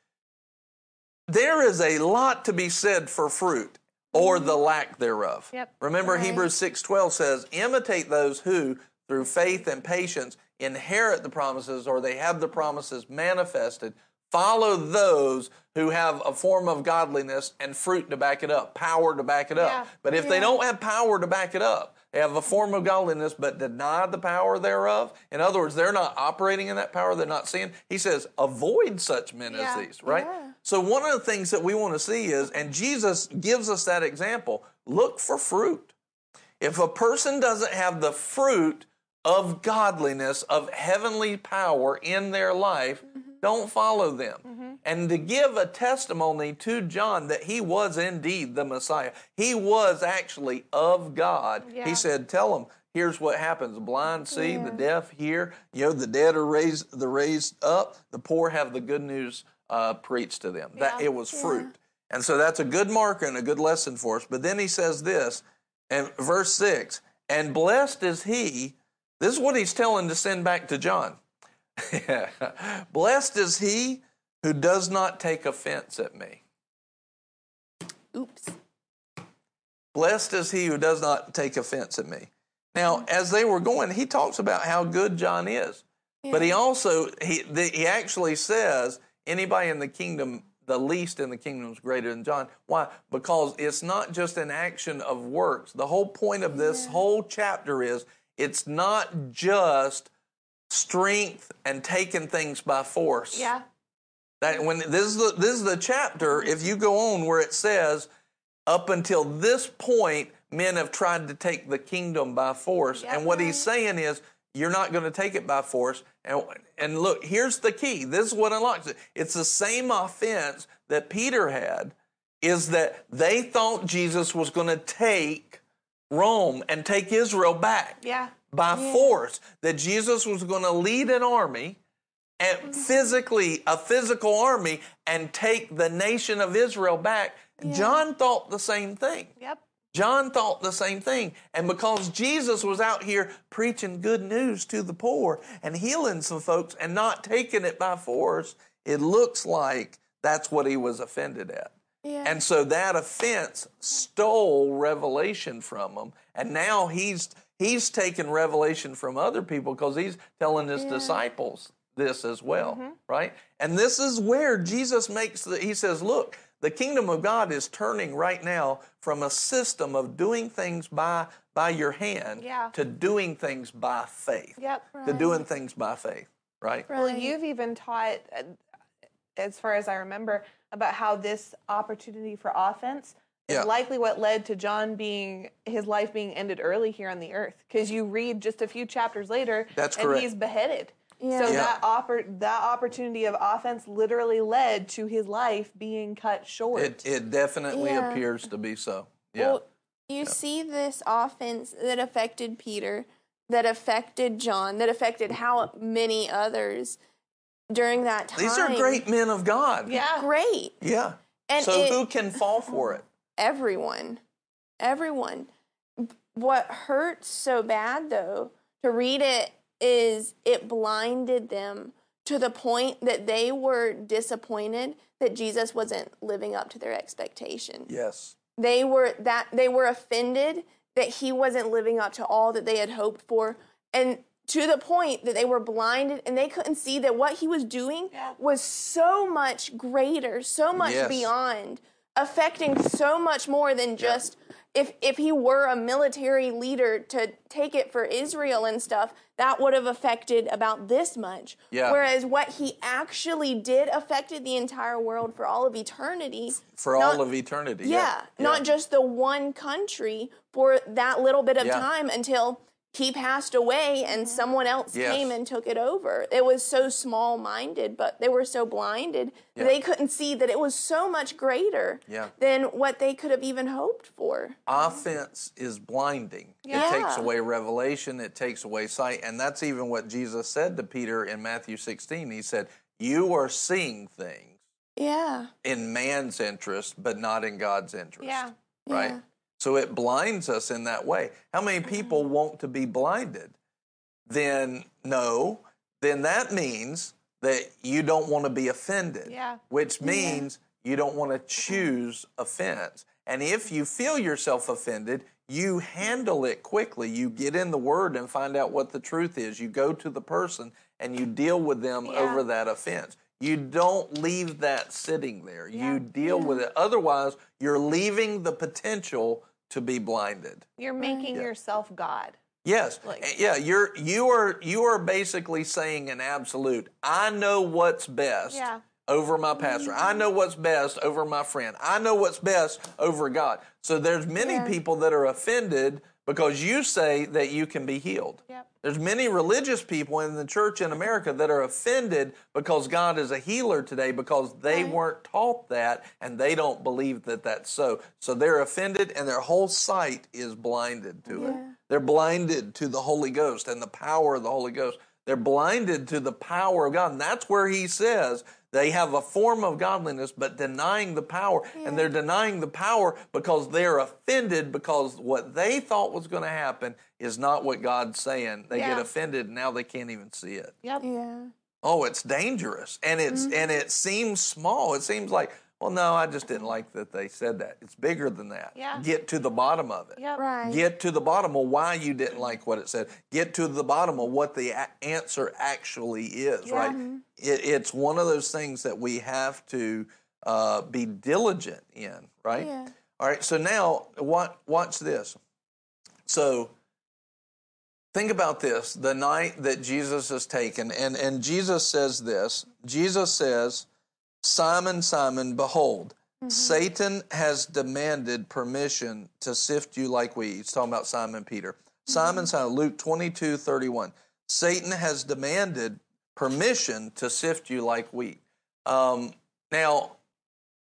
There is a lot to be said for fruit or mm-hmm. the lack thereof. Yep. Remember Right. Hebrews 6:12 says, "Imitate those who through faith and patience inherit the promises or they have the promises manifested. Follow those who have a form of godliness and fruit to back it up, power to back it up. Yeah. But if they don't have power to back it up, they have a form of godliness but deny the power thereof. In other words, they're not operating in that power, they're not seeing. He says, avoid such men Yeah. as these, right? Yeah. So one of the things that we want to see is, and Jesus gives us that example, look for fruit. If a person doesn't have the fruit of godliness, of heavenly power in their life, mm-hmm. Don't follow them. And to give a testimony to John that he was indeed the Messiah, he was actually of God. Yeah. He said, Tell them, here's what happens the blind see, the deaf hear, you know, the dead are raised, the raised up, the poor have the good news uh, preached to them. That it was fruit. And so that's a good marker and a good lesson for us. But then he says this and verse 6 and blessed is he. This is what he's telling to send back to John. blessed is he who does not take offense at me. Oops. Blessed is he who does not take offense at me. Now, mm. as they were going, he talks about how good John is. But he also he the, he actually says anybody in the kingdom, the least in the kingdom is greater than John. Why? Because it's not just an action of works. The whole point of this whole chapter is it's not just strength and taking things by force. Yeah. That when this is the this is the chapter, mm-hmm. if you go on where it says, up until this point, men have tried to take the kingdom by force. Yeah. and what he's saying is, you're not going to take it by force. And, and look, here's the key. This is what unlocks it. It's the same offense that Peter had, is that they thought Jesus was going to take Rome and take Israel back Yeah. By force, that Jesus was going to lead an army and mm-hmm. physically a physical army and take the nation of Israel back. John thought the same thing. Yep. John thought the same thing. And because Jesus was out here preaching good news to the poor and healing some folks and not taking it by force, it looks like that's what he was offended at. Yeah. And so that offense stole revelation from him. And now he's he's taken revelation from other people because he's telling his disciples this as well, Mm-hmm. right? And this is where Jesus makes the, he says, look, the kingdom of God is turning right now from a system of doing things by by your hand Yeah. to doing things by faith. Yep. To doing things by faith, right? Well, you've even taught, uh, as far as I remember, about how this opportunity for offense Yeah. is likely what led to John being his life being ended early here on the earth. Because you read just a few chapters later, That's and correct. he's beheaded. Yeah. So Yeah. that oppor- that opportunity of offense literally led to his life being cut short. It it definitely Yeah. appears to be so. Yeah. Well, you see this offense that affected Peter, that affected John, that affected how many others during that time. These are great men of God. yeah. Great. Yeah. And so it- who can fall for it? everyone. Everyone. What hurts so bad though to read it is it blinded them to the point that they were disappointed that Jesus wasn't living up to their expectation. Yes. They were that they were offended that he wasn't living up to all that they had hoped for and to the point that they were blinded and they couldn't see that what he was doing was so much greater, so much Yes. beyond, affecting so much more than just if if he were a military leader to take it for Israel and stuff, that would have affected about this much. Yeah. Whereas what he actually did affected the entire world for all of eternity. For Not- all of eternity. yeah, not just the one country for that little bit of Yeah. time until he passed away and someone else Yes. came and took it over. It was so small minded, but they were so blinded that Yeah. they couldn't see that it was so much greater Yeah. than what they could have even hoped for. offense is blinding. It takes away revelation, it takes away sight. And that's even what Jesus said to Peter in Matthew 16. He said, You are seeing things Yeah. in man's interest, but not in God's interest. Yeah. Right? Yeah. So it blinds us in that way. How many mm-hmm. people want to be blinded? Then, no, then that means that you don't want to be offended. Yeah. Which means you don't want to choose offense. And if you feel yourself offended, you handle it quickly. You get in the word and find out what the truth is. You go to the person and you deal with them Yeah. over that offense. You don't leave that sitting there. You deal with it. Otherwise, you're leaving the potential to be blinded. You're making yourself God. Yes. Like- Uh, yeah, you're you are you are basically saying an absolute. I know what's best Yeah. over my pastor. I know what's best over my friend. I know what's best over God. So there's many Yeah. people that are offended because you say that you can be healed. Yep. There's many religious people in the church in America that are offended because God is a healer today because they weren't taught that and they don't believe that that's so. So they're offended and their whole sight is blinded to it. They're blinded to the Holy Ghost and the power of the Holy Ghost. They're blinded to the power of God. And that's where he says they have a form of godliness, but denying the power. And they're denying the power because they're offended because what they thought was going to happen is not what God's saying. They get offended and now they can't even see it. Yep. Yeah. Oh, it's dangerous. And it's mm-hmm. and it seems small. It seems like, well, no, I just didn't like that they said that. It's bigger than that. Yeah. Get to the bottom of it. Yep. Right. Get to the bottom of why you didn't like what it said. Get to the bottom of what the a- answer actually is, right? It, it's one of those things that we have to uh, be diligent in, right? Yeah. All right, so now watch, watch this. So think about this the night that Jesus is taken, and, and Jesus says this Jesus says, Simon, Simon, behold, Satan has demanded permission to sift you like wheat. He's talking about Simon Peter. Simon, Simon, Luke 22 31. Satan has demanded permission to sift you like wheat. Um, now,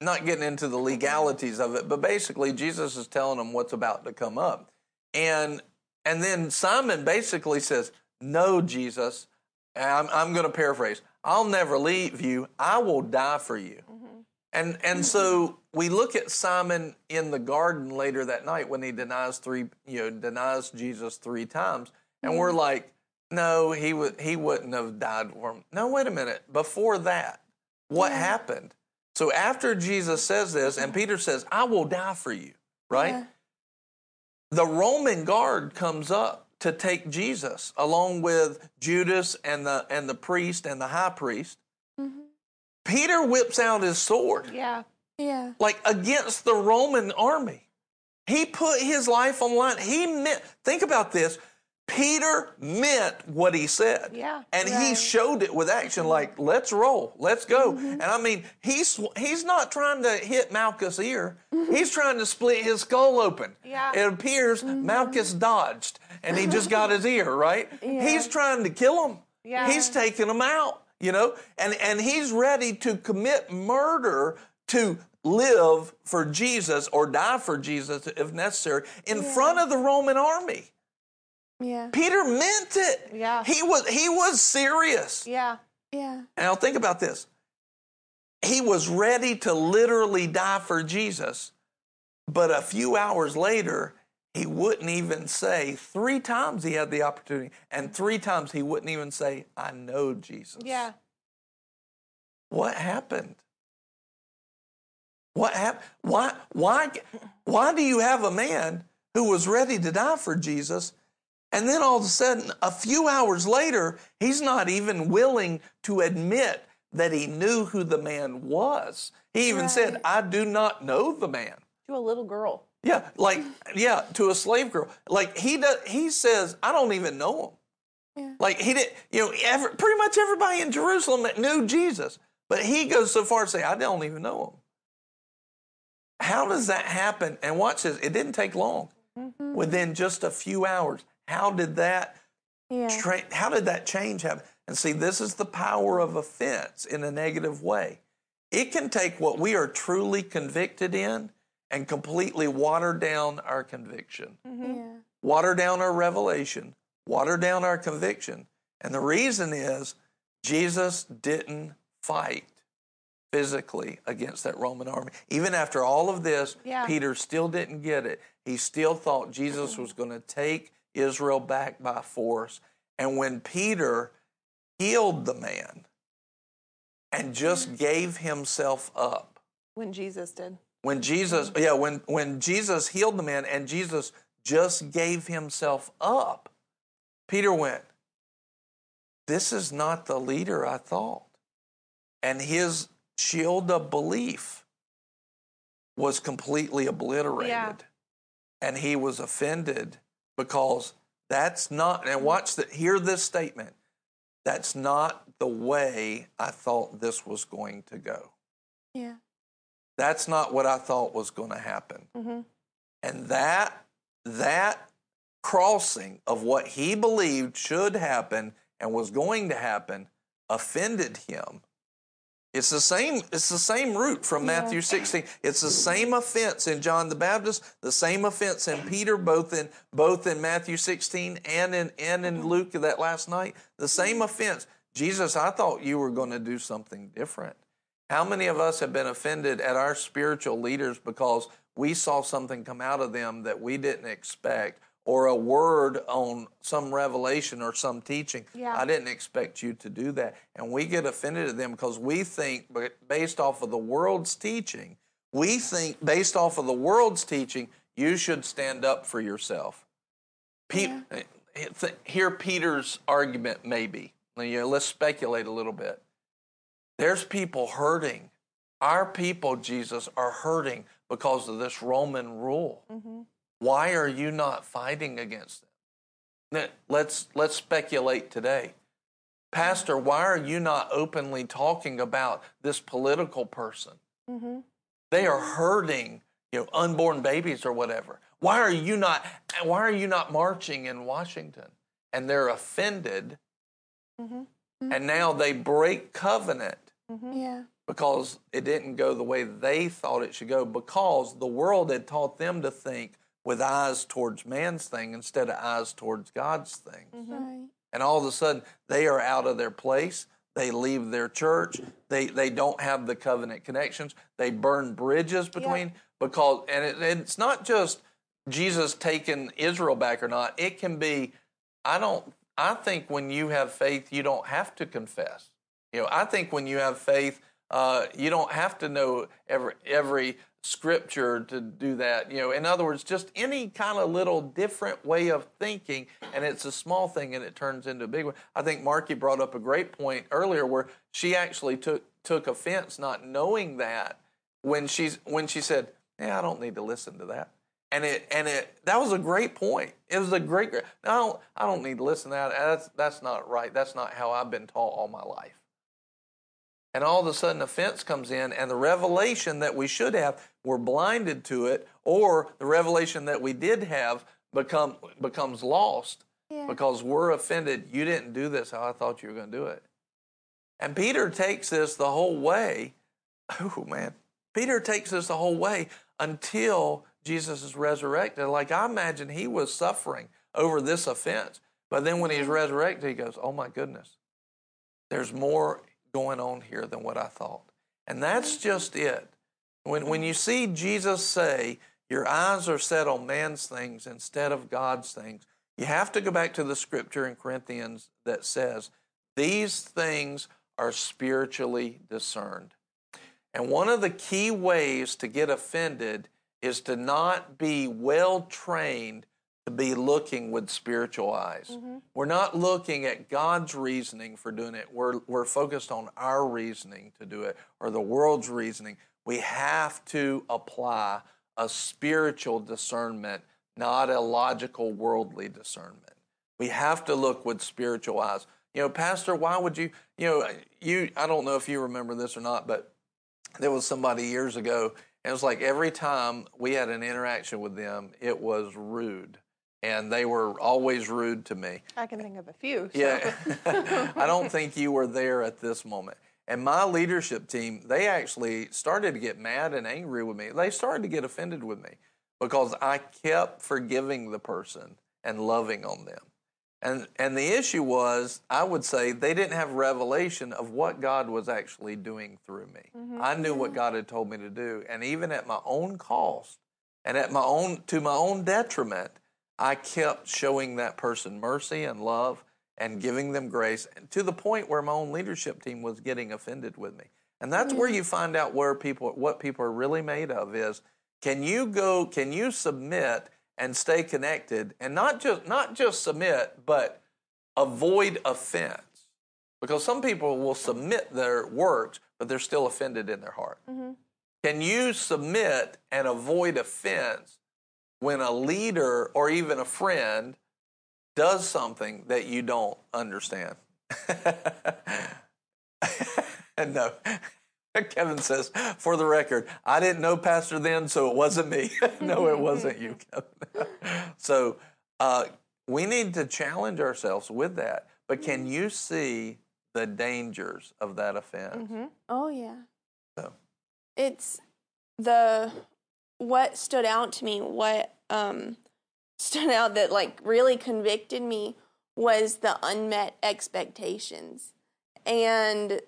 not getting into the legalities of it, but basically Jesus is telling them what's about to come up. And and then Simon basically says, No, Jesus, I'm, I'm going to paraphrase, I'll never leave you. I will die for you. Mm-hmm. And and so we look at Simon in the garden later that night when he denies three, you know, denies Jesus three times, and we're mm-hmm. like, no, he would he wouldn't have died for him. No, wait a minute. Before that, what happened? So after Jesus says this, and mm-hmm. Peter says, "I will die for you," right? Yeah. The Roman guard comes up to take Jesus along with Judas and the and the priest and the high priest. Mm-hmm. Peter whips out his sword Yeah. Yeah. like against the Roman army. He put his life on the line. He meant think about this. Peter meant what he said. Yeah. And he showed it with action mm-hmm. like let's roll. Let's go. Mm-hmm. And I mean, he's he's not trying to hit Malchus' ear. He's trying to split his skull open. Yeah. It appears Malchus dodged and he just got his ear, right? He's trying to kill him. Yeah. He's taking him out, you know? And and he's ready to commit murder to live for Jesus or die for Jesus if necessary in front of the Roman army. Yeah. Peter meant it. Yeah. He was he was serious. Yeah. Yeah. Now think about this. He was ready to literally die for Jesus, but a few hours later, he wouldn't even say three times he had the opportunity, and three times he wouldn't even say, I know Jesus. Yeah. What happened? What happened? Why, why, why do you have a man who was ready to die for Jesus, and then all of a sudden, a few hours later, he's not even willing to admit that he knew who the man was? He even said, I do not know the man. To a little girl. Yeah, like yeah, to a slave girl. Like he does. He says, I don't even know him. Yeah. Like he did. You know, every, pretty much everybody in Jerusalem that knew Jesus, but he goes so far as to say, I don't even know him. How does that happen? And watch this. It didn't take long. Mm-hmm. Within just a few hours, how did that? Yeah. Tra- how did that change happen? And see, this is the power of offense in a negative way. It can take what we are truly convicted in and completely water down our conviction, mm-hmm. Yeah. water down our revelation, water down our conviction. And the reason is Jesus didn't fight physically against that Roman army. Even after all of this, Yeah. Peter still didn't get it. He still thought Jesus mm-hmm. was going to take Israel back by force. And when Peter healed the man and just mm-hmm. gave himself up, When Jesus did. When Jesus, yeah, when, when Jesus healed the man and Jesus just gave himself up, Peter went, This is not the leader I thought. And his shield of belief was completely obliterated. Yeah. And he was offended because that's not, and watch that, hear this statement. That's not the way I thought this was going to go. Yeah. That's not what I thought was going to happen. Mm-hmm. And that that crossing of what he believed should happen and was going to happen offended him. It's the same it's the same root from Matthew 16. It's the same offense in John the Baptist, the same offense in Peter both in both in Matthew 16 and in and in mm-hmm. Luke that last night. The same offense. Jesus, I thought you were going to do something different. How many of us have been offended at our spiritual leaders because we saw something come out of them that we didn't expect, or a word on some revelation or some teaching? Yeah. I didn't expect you to do that. And we get offended at them because we think, based off of the world's teaching, we think, based off of the world's teaching, you should stand up for yourself. Pe- eh, th- Hear Peter's argument, maybe. You know, let's speculate a little bit. There's people hurting. Our people, Jesus, are hurting because of this Roman rule. Mm-hmm. Why are you not fighting against them? Let's let's speculate today. Pastor, why are you not openly talking about this political person? Mm-hmm. They are hurting, you know, unborn babies or whatever. Why are you not why are you not marching in Washington? And they're offended. Mm-hmm. And now they break covenant Mm-hmm. Yeah. because it didn't go the way they thought it should go because the world had taught them to think with eyes towards man's thing instead of eyes towards God's thing. Mm-hmm. Right. And all of a sudden they are out of their place. They leave their church. They they don't have the covenant connections. They burn bridges between because and it, it's not just Jesus taking Israel back or not. It can be I don't I think when you have faith you don't have to confess. You know, I think when you have faith uh, you don't have to know every every scripture to do that. You know, in other words, just any kind of little different way of thinking, and it's a small thing and it turns into a big one. I think Marky brought up a great point earlier where she actually took took offense not knowing that when she's when she said, "Yeah, I don't need to listen to that." And it and it that was a great point. It was a great. great I don't I don't need to listen to that. That's that's not right. That's not how I've been taught all my life. And all of a sudden, offense comes in, and the revelation that we should have, we're blinded to it, or the revelation that we did have become becomes lost Yeah. because we're offended. You didn't do this how I thought you were going to do it. And Peter takes this the whole way. Oh man, Peter takes this the whole way until Jesus is resurrected. Like I imagine he was suffering over this offense, but then when he's resurrected, he goes, "Oh my goodness, there's more going on here than what I thought." And that's mm-hmm. just it. When when you see Jesus say, "Your eyes are set on man's things instead of God's things," you have to go back to the scripture in Corinthians that says, "These things are spiritually discerned." And one of the key ways to get offended is to not be well trained to be looking with spiritual eyes. Mm-hmm. We're not looking at God's reasoning for doing it. We're, we're focused on our reasoning to do it or the world's reasoning. We have to apply a spiritual discernment, not a logical worldly discernment. We have to look with spiritual eyes. You know, Pastor, why would you, you know, you, I don't know if you remember this or not, but there was somebody years ago, and it was like every time we had an interaction with them, it was rude. And they were always rude to me. I can think of a few. so- Yeah. I don't think you were there at this moment. And my leadership team, they actually started to get mad and angry with me. They started to get offended with me because I kept forgiving the person and loving on them. And and the issue was, I would say they didn't have revelation of what God was actually doing through me. Mm-hmm. I knew what God had told me to do, and even at my own cost and at my own to my own detriment, I kept showing that person mercy and love and giving them grace to the point where my own leadership team was getting offended with me. And that's where mm. you find out where people what people are really made of is can you go can you submit and stay connected and not just not just submit but avoid offense. Because some people will submit their works but they're still offended in their heart. Mm-hmm. Can you submit and avoid offense when a leader or even a friend does something that you don't understand? And no. Kevin says, for the record, I didn't know Pastor then, so it wasn't me. no, it wasn't you, Kevin. so uh, we need to challenge ourselves with that. But can you see the dangers of that offense? Oh yeah. So. It's the what stood out to me, what um stood out that like really convicted me was the unmet expectations. And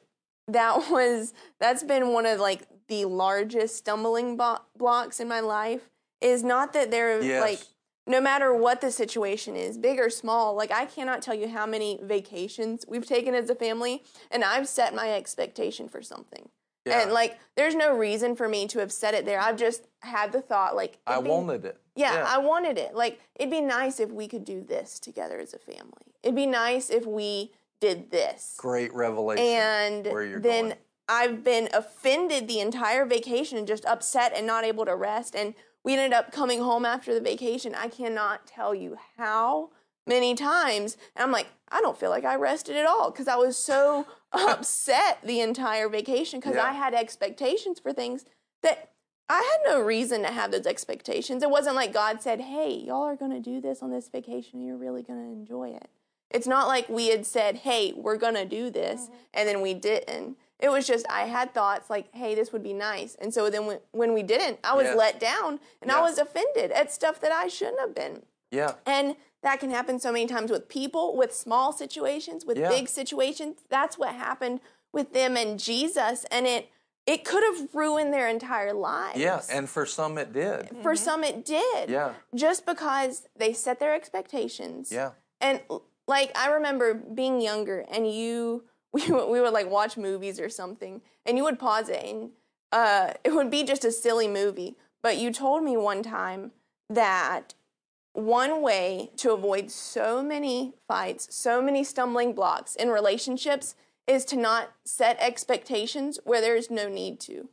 that was that's been one of like the largest stumbling bo- blocks in my life is not that they're Yes. like no matter what the situation is, big or small, like I cannot tell you how many vacations we've taken as a family, and I've set my expectation for something. Yeah. And like, there's no reason for me to have set it there. I've just had the thought, like, I be- wanted it. Yeah, I wanted it. Like, it'd be nice if we could do this together as a family. It'd be nice if we did this. Great revelation. And where you're then going. I've been offended the entire vacation and just upset and not able to rest. And we ended up coming home after the vacation. I cannot tell you how many times. And I'm like, I don't feel like I rested at all because I was so upset the entire vacation because Yeah. I had expectations for things that I had no reason to have those expectations. It wasn't like God said, hey, y'all are going to do this on this vacation and you're really going to enjoy it. It's not like we had said, hey, we're going to do this, mm-hmm. and then we didn't. It was just, I had thoughts like, hey, this would be nice. And so then when, when we didn't, I was Yes. let down and I was offended at stuff that I shouldn't have been. Yeah. And that can happen so many times with people, with small situations, with Yeah. big situations. That's what happened with them and Jesus, and it it could have ruined their entire lives. Yeah. And for some it did. for some it did. Yeah. Just because they set their expectations. Yeah. And like I remember being younger and you we would, we would like watch movies or something and you would pause it and uh, it would be just a silly movie. But you told me one time that one way to avoid so many fights, so many stumbling blocks in relationships is to not set expectations where there's no need to.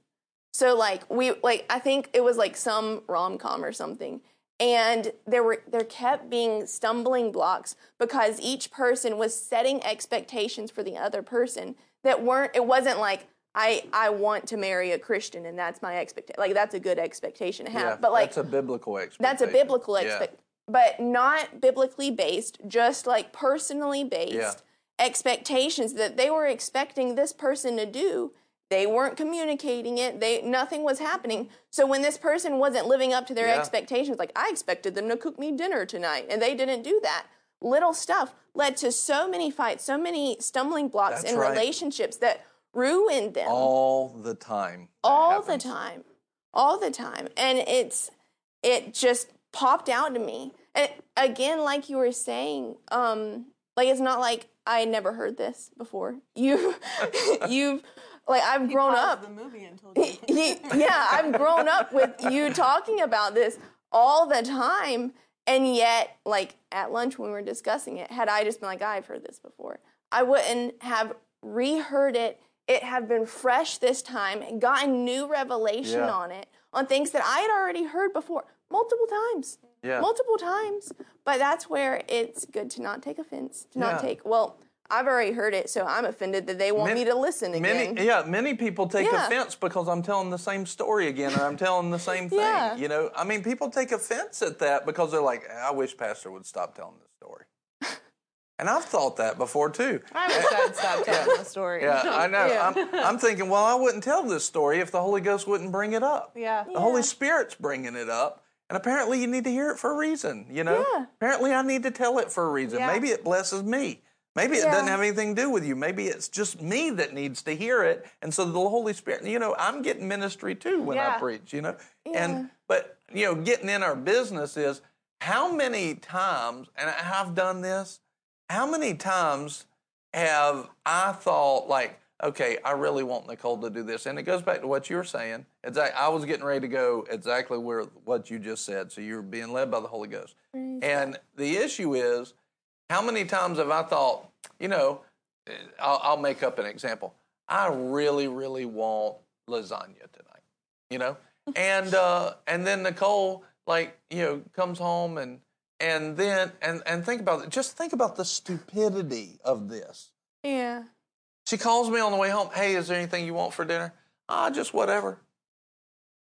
So like we like I think it was like some rom-com or something and there were there kept being stumbling blocks because each person was setting expectations for the other person that weren't it wasn't like I I want to marry a Christian and that's my expectation like that's a good expectation to have Yeah, but like that's a biblical expectation. that's a biblical expect but not biblically based just like personally based Yeah. expectations that they were expecting this person to do they weren't communicating it they nothing was happening so when this person wasn't living up to their Yeah. expectations like i expected them to cook me dinner tonight and they didn't do that little stuff led to so many fights so many stumbling blocks That's in right. relationships that ruined them all the time. all the time all the time and it's it just popped out to me. And again like you were saying um like it's not like i never heard this before. You you've like i've grown up. the movie until He- he- yeah i've grown up with you talking about this all the time. And yet like at lunch when we were discussing it had i just been like i've heard this before i wouldn't have reheard it. It have been fresh this time and gotten new revelation Yeah. on it on things that i had already heard before multiple times Yeah. multiple times but that's where it's good to not take offense to Yeah. not take well i've already heard it so i'm offended that they want Many- me to listen again Many, yeah, many people take Yeah. offense because I'm telling the same story again, or I'm telling the same thing. Yeah. You know, I mean, people take offense at that because they're like, "I wish Pastor would stop telling this story." and I've thought that before too. I wish I'd stop telling the story. Yeah, I know. Yeah. I'm, I'm thinking, well, I wouldn't tell this story if the Holy Ghost wouldn't bring it up. Yeah. The Holy Spirit's bringing it up. And apparently you need to hear it for a reason, you know? Yeah. Apparently I need to tell it for a reason. Yeah. Maybe it blesses me. Maybe it Yeah. doesn't have anything to do with you. Maybe it's just me that needs to hear it. And so the Holy Spirit, you know, I'm getting ministry too when I preach, you know? And but you know, getting in our business is how many times, and I've done this, how many times have I thought like, okay, I really want Nicole to do this, and it goes back to what you were saying. Like I was getting ready to go exactly where what you just said. So you're being led by the Holy Ghost, and the issue is, how many times have I thought, you know, I'll, I'll make up an example. I really, really want lasagna tonight, you know, and uh, and then Nicole like you know comes home and and then and and think about it. Just think about the stupidity of this. yeah She calls me on the way home. Hey, is there anything you want for dinner? Ah, just whatever.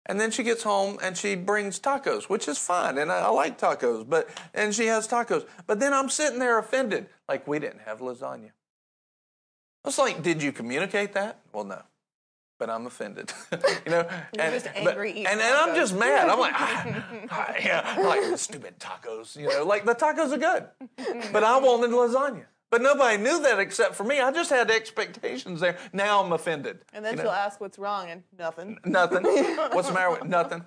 And then she gets home and she brings tacos, which is fine, and I, I like tacos. But and she has tacos. But then I'm sitting there offended, like we didn't have lasagna. It's like, did you communicate that? Well, no. But I'm offended, you know. and, just but- angry eating and, and I'm just mad. I'm like, ah, ah, yeah, I'm like stupid tacos, you know. Like the tacos are good, but I wanted lasagna. But nobody knew that except for me. I just had expectations there. Now I'm offended. And then you know? she'll ask what's wrong, and nothing. Nothing. What's the matter with nothing?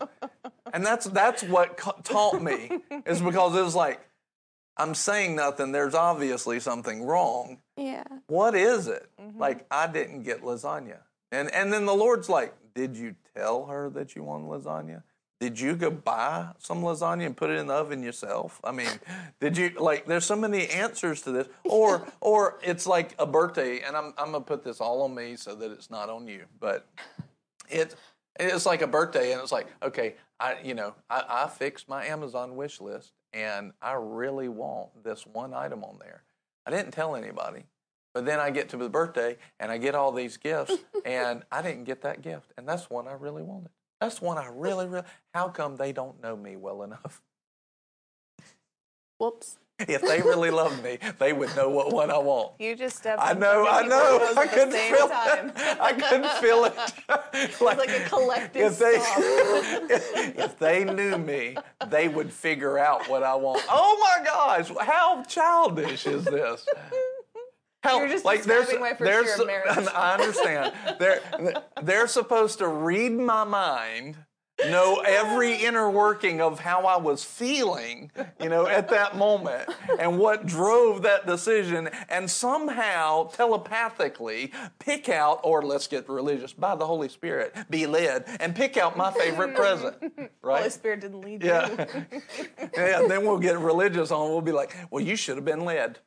And that's that's what ca- taught me is because it was like I'm saying nothing. There's obviously something wrong. yeah What is it? Mm-hmm. Like I didn't get lasagna, and and then the Lord's like, did you tell her that you want lasagna? Did you go buy some lasagna and put it in the oven yourself? I mean, did you like? There's so many answers to this, or or it's like a birthday, and I'm I'm gonna put this all on me so that it's not on you, but it it's like a birthday and it's like okay i you know i, I fixed my amazon wish list and i really want this one item on there i didn't tell anybody but then i get to the birthday and i get all these gifts and i didn't get that gift and that's one i really wanted that's one i really really how come they don't know me well enough whoops if they really loved me they would know what one i want You just stepped. I know, I know. I couldn't feel time. it. I couldn't feel it. like, like a collective if they, sob. if they knew me, they would figure out what I want. Oh my gosh, how childish is this? How, You're just there's, describing my first there's, year of marriage. I understand. They're, they're supposed to read my mind know every inner working of how I was feeling, you know, at that moment and what drove that decision and somehow telepathically pick out, or let's get religious, by the Holy Spirit, be led and pick out my favorite present, right? Holy Spirit didn't lead you. Yeah. yeah, and then we'll get religious on. We'll be like, well, you should have been led.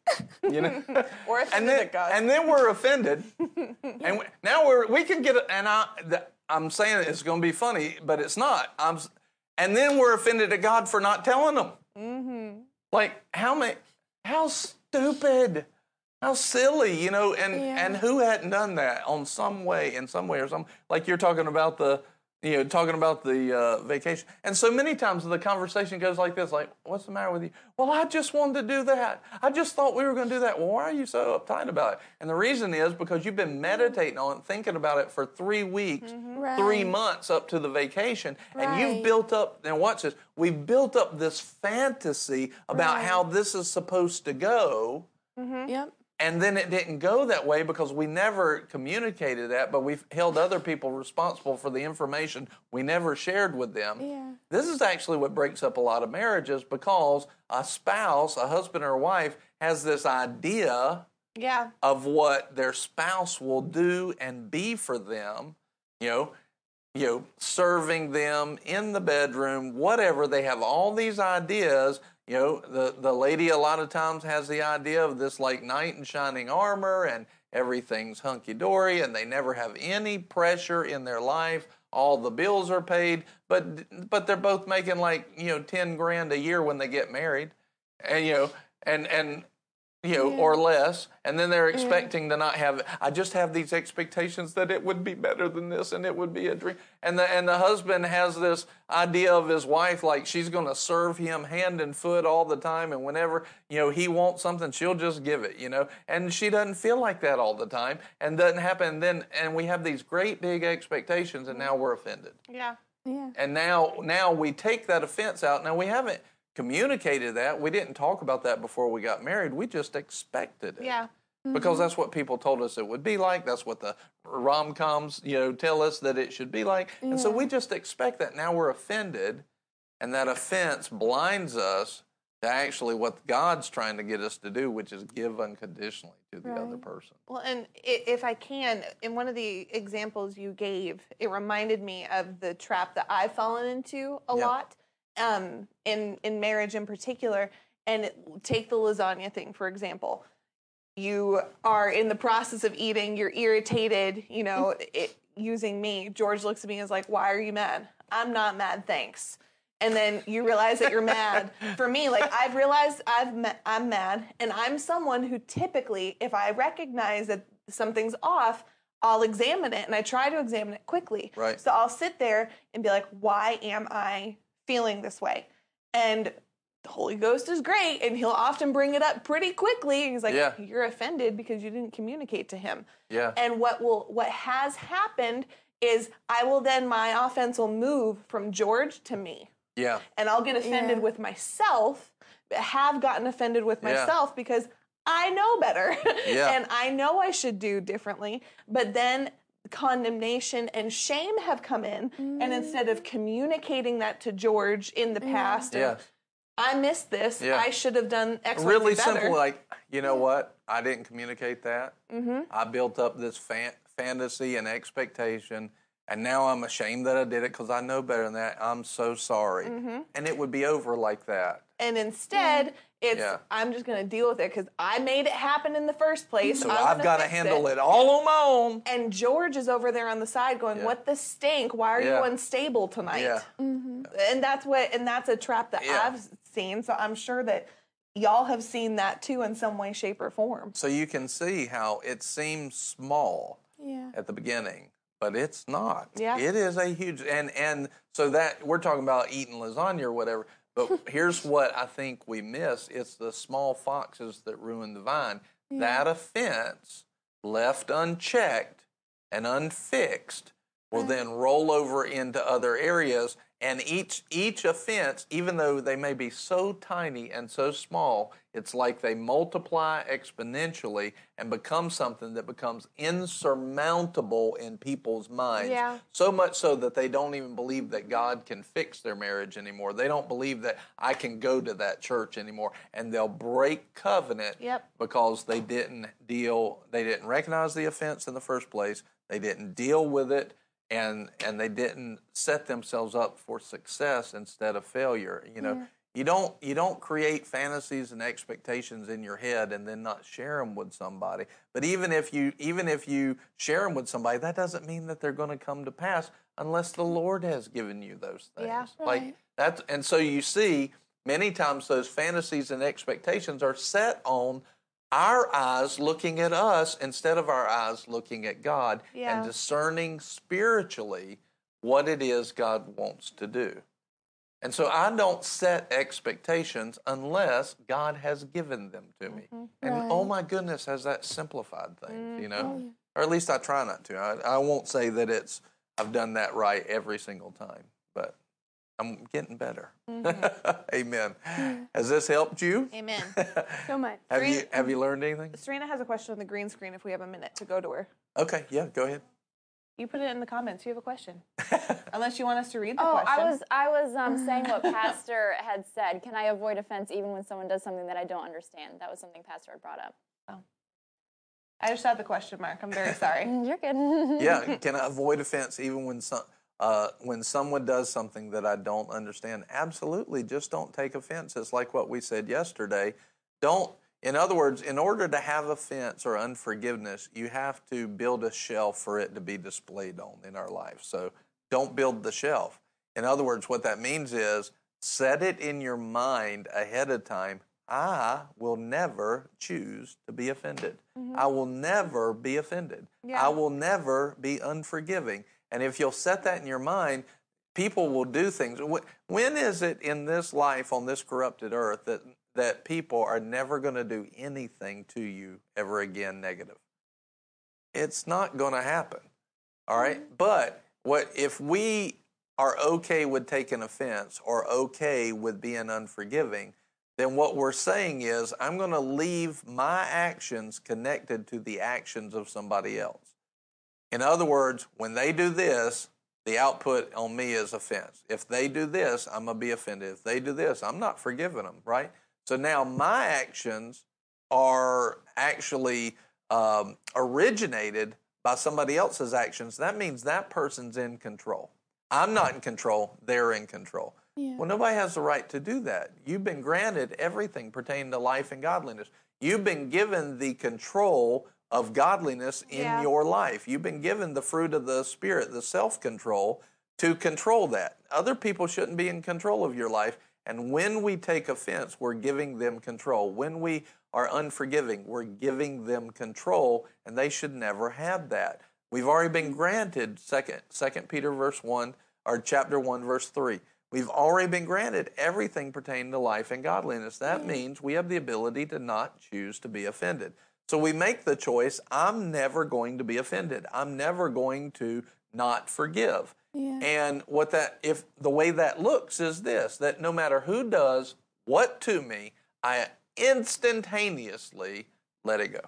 You know? Or offended and then, God. and then we're offended. and we, now we're, we can get, and I, the, I'm saying it's going to be funny, but it's not. I'm, and then we're offended at God for not telling them. Mm-hmm. Like, how many, how stupid, how silly, you know, and, Yeah. and who hadn't done that on some way, in some way or some, like you're talking about the, you know, talking about the uh, vacation. And so many times the conversation goes like this, like, what's the matter with you? Well, I just wanted to do that. I just thought we were going to do that. Well, why are you so uptight about it? And the reason is because you've been meditating on it, thinking about it for three weeks, three Right. months up to the vacation, and you've built up, and watch this, we've built up this fantasy about Right. how this is supposed to go. Yep. And then it didn't go that way because we never communicated that, but we've held other people responsible for the information we never shared with them. Yeah. This is actually what breaks up a lot of marriages because a spouse, a husband or a wife, has this idea Yeah. of what their spouse will do and be for them, you know, you know, serving them in the bedroom, whatever. They have all these ideas. You know, the, the lady a lot of times has the idea of this like knight in shining armor and everything's hunky dory and they never have any pressure in their life. All the bills are paid, but but they're both making like, you know, 10 grand a year when they get married. And you know, and and you know, or less, and then they're expecting to not have. I just have these expectations that it would be better than this, and it would be a dream. And the and the husband has this idea of his wife, like she's going to serve him hand and foot all the time, and whenever you know he wants something, she'll just give it, you know. And she doesn't feel like that all the time, and doesn't happen. And then and we have these great big expectations, and now we're offended. Yeah. Yeah. And now now we take that offense out. Now we haven't communicated that. We didn't talk about that before we got married. We just expected it. Yeah. Mm-hmm. Because that's what people told us it would be like. That's what the rom coms, you know, tell us that it should be like. And so we just expect that. Now we're offended, and that offense blinds us to actually what God's trying to get us to do, which is give unconditionally to the other person. Well, and if I can, in one of the examples you gave, it reminded me of the trap that I've fallen into a Yeah. lot um, in in marriage in particular. And take the lasagna thing for example. You are in the process of eating. You're irritated. You know, it, using me. George looks at me and is like, "Why are you mad?" I'm not mad. Thanks. And then you realize that you're mad. For me, like I've realized I've ma- I'm mad, and I'm someone who typically, if I recognize that something's off, I'll examine it, and I try to examine it quickly. Right. So I'll sit there and be like, "Why am I feeling this way?" And the Holy Ghost is great, and He'll often bring it up pretty quickly. And he's like, Yeah. "You're offended because you didn't communicate to Him." Yeah. And what will what has happened is I will then my offense will move from George to me Yeah. and I'll get offended Yeah. with myself, have gotten offended with Yeah. myself because I know better Yeah. and I know I should do differently. But then condemnation and shame have come in, and instead of communicating that to George in the past, of, I missed this, Yeah. I should have done X, Y, really simple like you know what? I didn't communicate that. Mm-hmm. i built up this fan- fantasy and expectation and now i'm ashamed that i did it because i know better than that. I'm so sorry. Mm-hmm. and it would be over like that. And instead, it's Yeah. I'm just going to deal with it because I made it happen in the first place. so I'm i've got to handle it. all on my own And George is over there on the side going, Yeah. "What the stink? Why are Yeah. you unstable tonight?" yeah mm-hmm. And that's what and that's a trap that. I've seen. So I'm sure that y'all have seen that too in some way shape or form. so you can see how it seems small Yeah. at the beginning but it's not Yeah. it is a huge and and so that we're talking about eating lasagna or whatever but here's what i think we miss it's the small foxes that ruin the vine. That offense left unchecked and unfixed will then roll over into other areas And each each offense, even though they may be so tiny and so small, it's like they multiply exponentially and become something that becomes insurmountable in people's minds. Yeah. So much so that they don't even believe that God can fix their marriage anymore. They don't believe that I can go to that church anymore. And they'll break covenant Yep. because they didn't deal, they didn't recognize the offense in the first place, they didn't deal with it, and and they didn't set themselves up for success instead of failure. You know, you don't you don't create fantasies and expectations in your head and then not share them with somebody. But even if you even if you share them with somebody, that doesn't mean that they're going to come to pass unless the Lord has given you those things. Yeah. Like that, and so you see many times those fantasies and expectations are set on our eyes looking at us instead of our eyes looking at God Yeah. and discerning spiritually what it is God wants to do. And so I don't set expectations unless God has given them to me. Mm-hmm. And oh my goodness, has that simplified things, you know? Mm-hmm. Oh, or at least I try not to. I, I won't say that it's I've done that right every single time, but I'm getting better. Mm-hmm. Amen. Has this helped you? Amen. So much. Have you have you learned anything? Serena has a question on the green screen if we have a minute to go to her. Okay, yeah, go ahead. You put it in the comments. You have a question. Unless you want us to read the Oh, question. I was I was um, saying what Pastor had said. Can I avoid offense even when someone does something that I don't understand? That was something Pastor had brought up. Oh, I just had the question mark. I'm very sorry. You're good. Yeah, can I avoid offense even when some uh, when someone does something that I don't understand? Absolutely, just don't take offense. It's like what we said yesterday. Don't. In other words, in order to have offense or unforgiveness, you have to build a shelf for it to be displayed on in our life. So don't build the shelf. In other words, what that means is set it in your mind ahead of time. I will never choose to be offended. Mm-hmm. I will never be offended. Yeah. I will never be unforgiving. And if you'll set that in your mind, people will do things. When is it in this life on this corrupted earth that that people are never going to do anything to you ever again negative? It's not going to happen. All right? Mm-hmm. But what if we are okay with taking offense or okay with being unforgiving, then what we're saying is I'm going to leave my actions connected to the actions of somebody else. In other words, when they do this, the output on me is offense. If they do this, I'm going to be offended. If they do this, I'm not forgiving them, right? So now my actions are actually um, originated by somebody else's actions. That means that person's in control. I'm not in control, they're in control. Well, nobody has the right to do that. You've been granted everything pertaining to life and godliness. You've been given the control of godliness in Yeah. your life. You've been given the fruit of the Spirit, the self control, to control that. Other people shouldn't be in control of your life. And when we take offense, we're giving them control. When we are unforgiving, we're giving them control, and they should never have that. We've already been granted second second Peter verse 1 or chapter 1 verse 3. We've already been granted everything pertaining to life and godliness. That means we have the ability to not choose to be offended. So we make the choice I'm never going to be offended. I'm never going to not forgive. And what that if the way that looks is this that no matter who does what to me, I instantaneously let it go.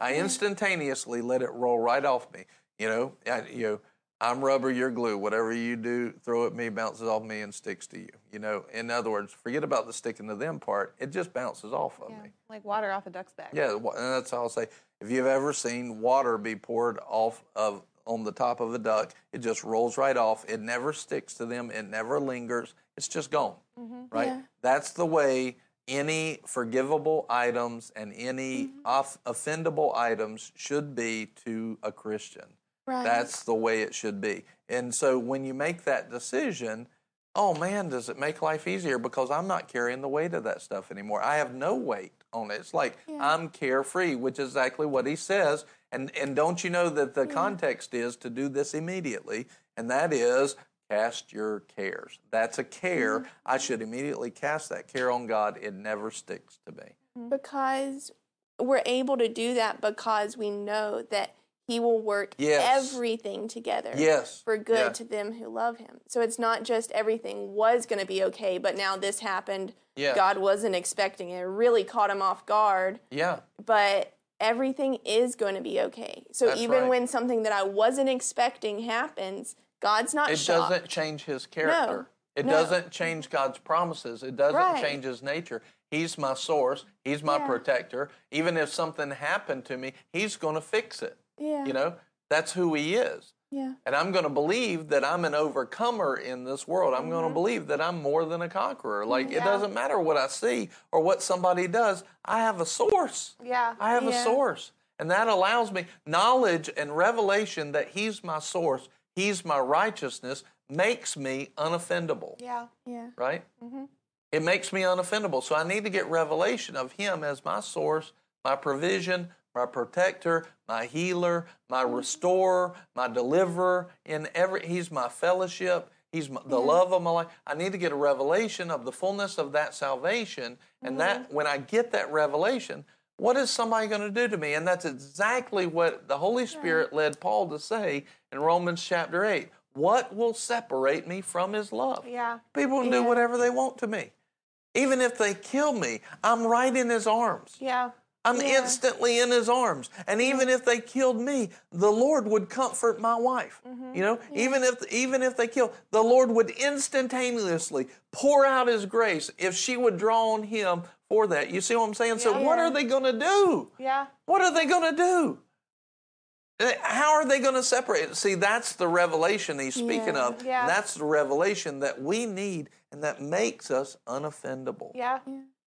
I mm-hmm. instantaneously let it roll right off me. You know, I, you know, I'm rubber, you're glue. Whatever you do, throw at me, bounces off me, and sticks to you. You know, in other words, forget about the sticking to them part. It just bounces off of me. like water off a duck's back. Yeah, and that's all I'll say. If you've ever seen water be poured off of on the top of a duck, it just rolls right off. It never sticks to them. It never lingers. It's just gone. Mm-hmm. Right. That's the way any forgivable items and any mm-hmm. off- offendable items should be to a Christian. Right. That's the way it should be. And so when you make that decision, oh man, does it make life easier because I'm not carrying the weight of that stuff anymore. I have no weight on it. It's like I'm carefree, which is exactly what he says. And and don't you know that the mm-hmm. context is to do this immediately, and that is cast your cares. That's a care. Mm-hmm. I should immediately cast that care on God. It never sticks to me. Mm-hmm. because we're able to do that because we know that he will work Yes. everything together Yes. for good Yeah. to them who love him. So it's not just everything was going to be okay, but now this happened. Yes. God wasn't expecting it. It really caught him off guard, Yeah. but everything is going to be okay. So That's even right. when something that I wasn't expecting happens, God's not It shocked. doesn't change his character. No, it no. doesn't change God's promises. It doesn't Right. change his nature. He's my source. He's my Yeah. protector. Even if something happened to me, he's going to fix it. Yeah. You know, that's who he is. Yeah. And I'm going to believe that I'm an overcomer in this world. I'm going to Mm-hmm. believe that I'm more than a conqueror. Like, it doesn't matter what I see or what somebody does. I have a source. Yeah. I have a source. And that allows me knowledge and revelation that He's my source, He's my righteousness, makes me unoffendable. Yeah. Yeah. Right? Mhm. It makes me unoffendable. So I need to get revelation of Him as my source, my provision, my protector, my healer, my restorer, my deliverer. In every, He's my fellowship. He's my, the love of my life. I need to get a revelation of the fullness of that salvation. And that mm-hmm. when I get that revelation, what is somebody going to do to me? And that's exactly what the Holy Spirit led Paul to say in Romans chapter 8. What will separate me from his love? Yeah. People can do whatever they want to me. Even if they kill me, I'm right in his arms. Yeah. I'm instantly in his arms. And even if they killed me, the Lord would comfort my wife. You know, even if even if they kill, the Lord would instantaneously pour out his grace if she would draw on him for that. You see what I'm saying? So what are they going to do? Yeah. What are they going to do? Uh, How are they going to separate? See, that's the revelation he's speaking Yeah. of. Yeah. That's the revelation that we need and that makes us unoffendable. Yeah.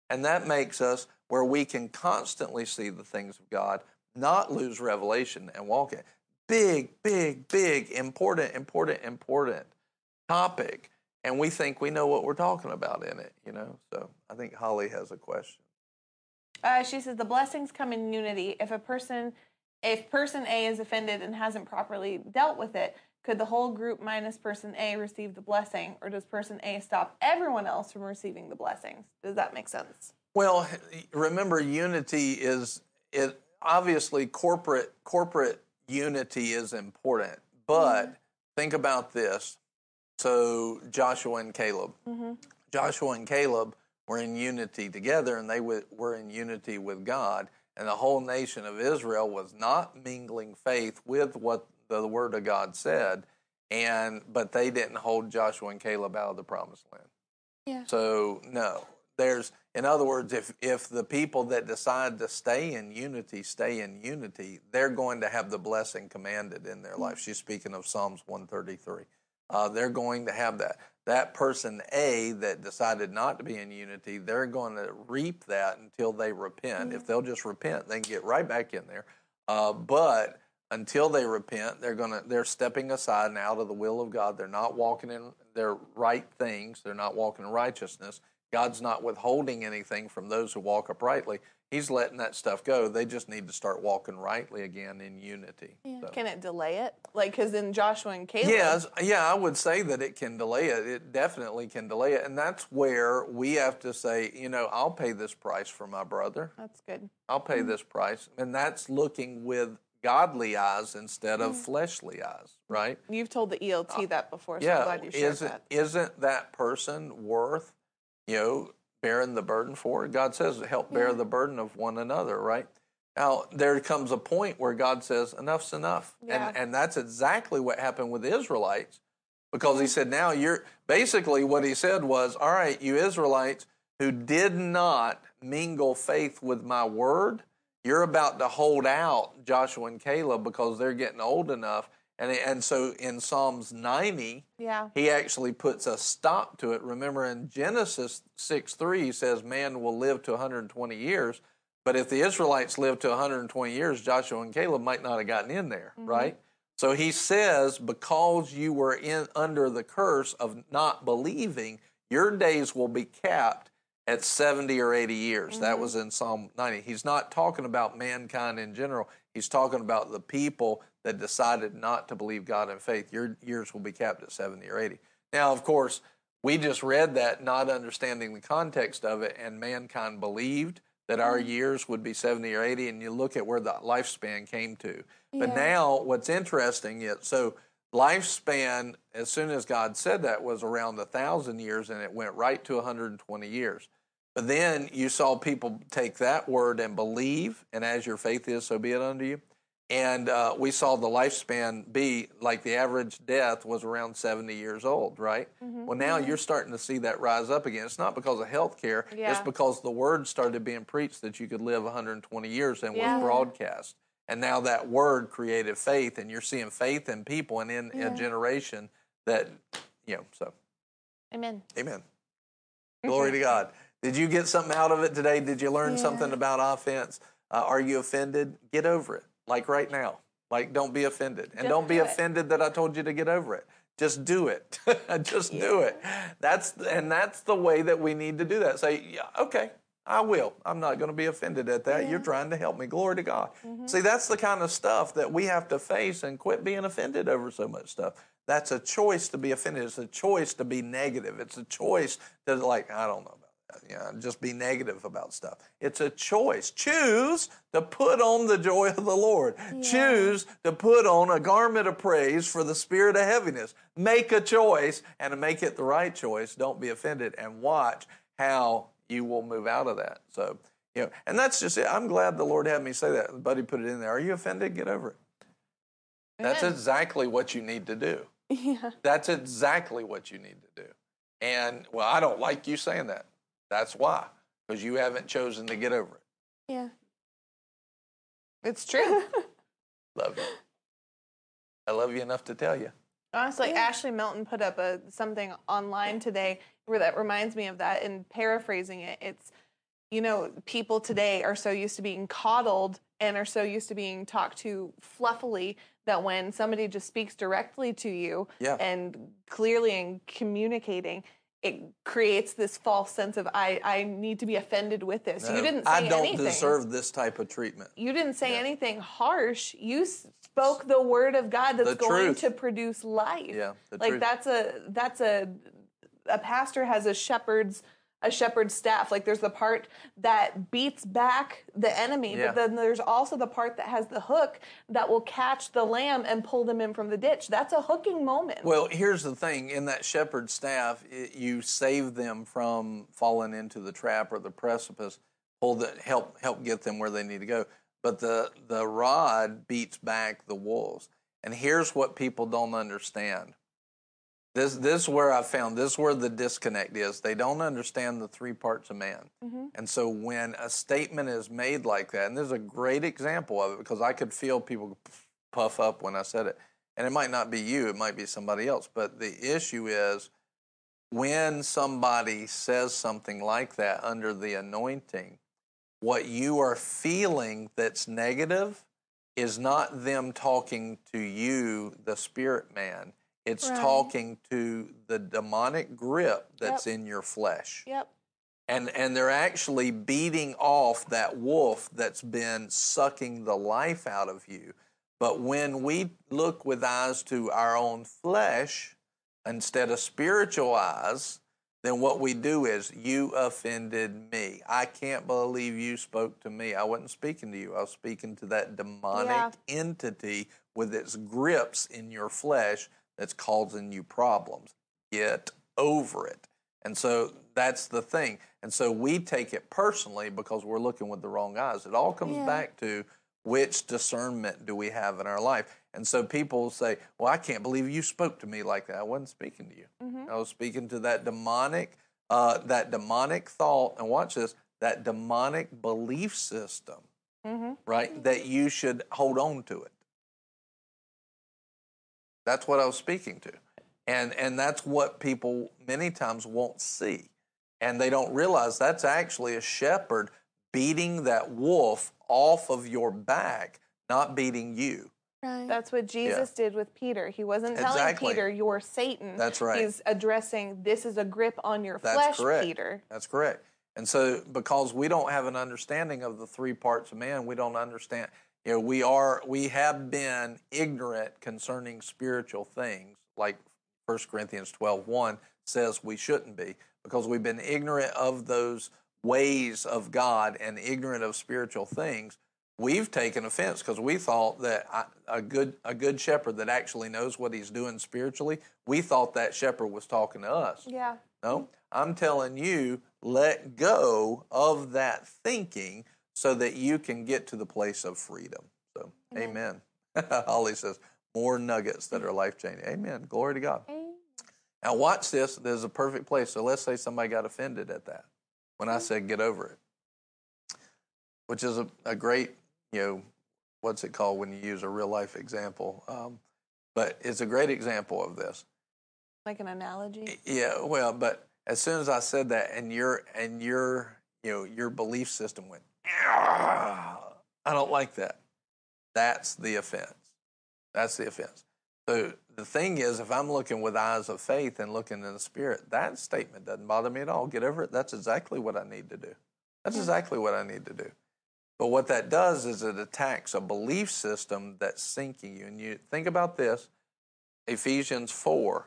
And that makes us where we can constantly see the things of God, not lose revelation and walk in. Big, big, big, important, important, important topic. And we think we know what we're talking about in it, you know? So I think Holly has a question. Uh, she says the blessings come in unity. If a person, if person A is offended and hasn't properly dealt with it, could the whole group minus person A receive the blessing, or does person A stop everyone else from receiving the blessings? Does that make sense? Well, remember, unity is it obviously corporate corporate unity is important, but mm-hmm. think about this. So Joshua and Caleb, mm-hmm. Joshua and Caleb were in unity together, and they were in unity with God, and the whole nation of Israel was not mingling faith with what the Word of God said, and but they didn't hold Joshua and Caleb out of the promised land. Yeah. So no, there's in other words, if if the people that decide to stay in unity stay in unity, they're going to have the blessing commanded in their life. She's speaking of Psalms 133. Uh, they're going to have that. That person A that decided not to be in unity, they're going to reap that until they repent. If they'll just repent, they can get right back in there. Uh, but until they repent, they're gonna they're stepping aside and out of the will of God. They're not walking in their right things. They're not walking in righteousness. God's not withholding anything from those who walk uprightly. He's letting that stuff go. They just need to start walking rightly again in unity. So. Can it delay it? Like, because in Joshua and Caleb, Yes, yeah, I would say that it can delay it. It definitely can delay it. And that's where we have to say, you know, I'll pay this price for my brother. that's good. I'll pay this price. And that's looking with godly eyes instead of fleshly eyes, right? You've told the ELT that before, so I'm Uh, yeah. glad you shared Isn't that. isn't that person worth, you know, bearing the burden for? God says help bear the burden of one another, right? Now there comes a point where God says enough's enough. Yeah. And and that's exactly what happened with the Israelites. Because he said, now you're basically what he said was, all right, you Israelites who did not mingle faith with my word, you're about to hold out Joshua and Caleb because they're getting old enough. And, and so in Psalms 90, Yeah. he actually puts a stop to it. Remember in Genesis 6 3, he says, Man will live to 120 years. But if the Israelites lived to 120 years, Joshua and Caleb might not have gotten in there, mm-hmm. right? So he says, Because you were in under the curse of not believing, your days will be capped at 70 or 80 years. That mm-hmm. was in Psalm 90. He's not talking about mankind in general. He's talking about the people that decided not to believe God in faith. Your years will be capped at 70 or 80. Now, of course, we just read that not understanding the context of it, and mankind believed that our mm. years would be 70 or 80, and you look at where the lifespan came to. But Yeah. now, what's interesting is so lifespan, as soon as God said that, was around a thousand years, and it went right to 120 years. But then you saw people take that word and believe, and as your faith is, so be it unto you. And uh, we saw the lifespan be like the average death was around 70 years old, right? Mm-hmm. Well, now you're starting to see that rise up again. It's not because of health care, it's because the word started being preached that you could live 120 years and Yeah. was broadcast. And now that word created faith, and you're seeing faith in people and in a generation that, you know, so. Amen. Amen. Glory to God. Did you get something out of it today? Did you learn Yeah. something about offense? Uh, are you offended? Get over it. Like right now. Like don't be offended. And Just don't be do offended that I told you to get over it. Just do it. Just do it. That's and that's the way that we need to do that. Say, yeah, okay, I will. I'm not going to be offended at that. You're trying to help me. Glory to God. Mm-hmm. See, that's the kind of stuff that we have to face and quit being offended over so much stuff. That's a choice to be offended. It's a choice to be negative. It's a choice to like, I don't know that. Yeah, just be negative about stuff. It's a choice. Choose to put on the joy of the Lord. Choose to put on a garment of praise for the spirit of heaviness. Make a choice and to make it the right choice. Don't be offended and watch how you will move out of that. So, you know, and that's just it. I'm glad the Lord had me say that. Buddy put it in there. Are you offended? Get over it. That's exactly what you need to do. Yeah. That's exactly what you need to do. And well, I don't like you saying that. That's why, because you haven't chosen to get over it. Yeah. It's true. Love you. I love you enough to tell you. Honestly, Ashley Melton put up a something online today where that reminds me of that. And paraphrasing it, it's you know people today are so used to being coddled and are so used to being talked to fluffily that when somebody just speaks directly to you Yeah. and clearly and communicating. It creates this false sense of I, I need to be offended with this. No, you didn't say I don't anything deserve this type of treatment. you didn't say anything harsh. You spoke the word of God that's The going truth. to produce life. Yeah, the like truth. that's a that's a a pastor has a shepherd's a shepherd's staff. Like there's the part that beats back the enemy, Yeah. but then there's also the part that has the hook that will catch the lamb and pull them in from the ditch. That's a hooking moment. Well, here's the thing: in that shepherd's staff, it, you save them from falling into the trap or the precipice. Pull the help help get them where they need to go. But the the rod beats back the wolves. And here's what people don't understand. This this is where I found this is where the disconnect is. They don't understand the three parts of man. Mm-hmm. And so when a statement is made like that, and this is a great example of it because I could feel people puff up when I said it. And it might not be you, it might be somebody else. But the issue is when somebody says something like that under the anointing, what you are feeling that's negative is not them talking to you, the spirit man. It's Right. talking to the demonic grip that's in your flesh yep. and and they're actually beating off that wolf that's been sucking the life out of you but when we look with eyes to our own flesh instead of spiritual eyes then what we do is you offended me i can't believe you spoke to me i wasn't speaking to you i was speaking to that demonic Yeah. entity with its grips in your flesh that's causing you problems get over it and so that's the thing. And so we take it personally because we're looking with the wrong eyes. It all comes Yeah. back to which discernment do we have in our life. And so people say, Well, I can't believe you spoke to me like that. I wasn't speaking to you. I was speaking to that demonic, uh, that demonic thought, and watch this, that demonic belief system, right? That you should hold on to it. That's what I was speaking to. And and that's what people many times won't see. And they don't realize that's actually a shepherd beating that wolf off of your back, not beating you. Right. That's what Jesus did with Peter. He wasn't telling Exactly. Peter, "You're Satan." That's right. He's addressing, "This is a grip on your That's flesh, correct. Peter." That's correct. And so, because we don't have an understanding of the three parts of man, we don't understand. You know, we are we have been ignorant concerning spiritual things, like 1 Corinthians 12, 1 says we shouldn't be, because we've been ignorant of those ways of God and ignorant of spiritual things, we've taken offense because we thought that I- a good a good shepherd that actually knows what he's doing spiritually, we thought that shepherd was talking to us. Yeah. No, I'm telling you, let go of that thinking so that you can get to the place of freedom. So, amen. Holly says, more nuggets that are life changing. Amen. Glory to God. Now, watch this. There's a perfect place. So, let's say somebody got offended at that when I said get over it, which is a, a great, you know, what's it called when you use a real life example? Um, but it's a great example of this. Like an analogy. Yeah, well, but as soon as I said that, and your and your you know your belief system went, "Ah, I don't like that. That's the offense. That's the offense. So the thing is, if I'm looking with eyes of faith and looking in the spirit, that statement doesn't bother me at all. Get over it. That's exactly what I need to do. That's exactly what I need to do. But what that does is it attacks a belief system that's sinking you. And you think about this Ephesians 4,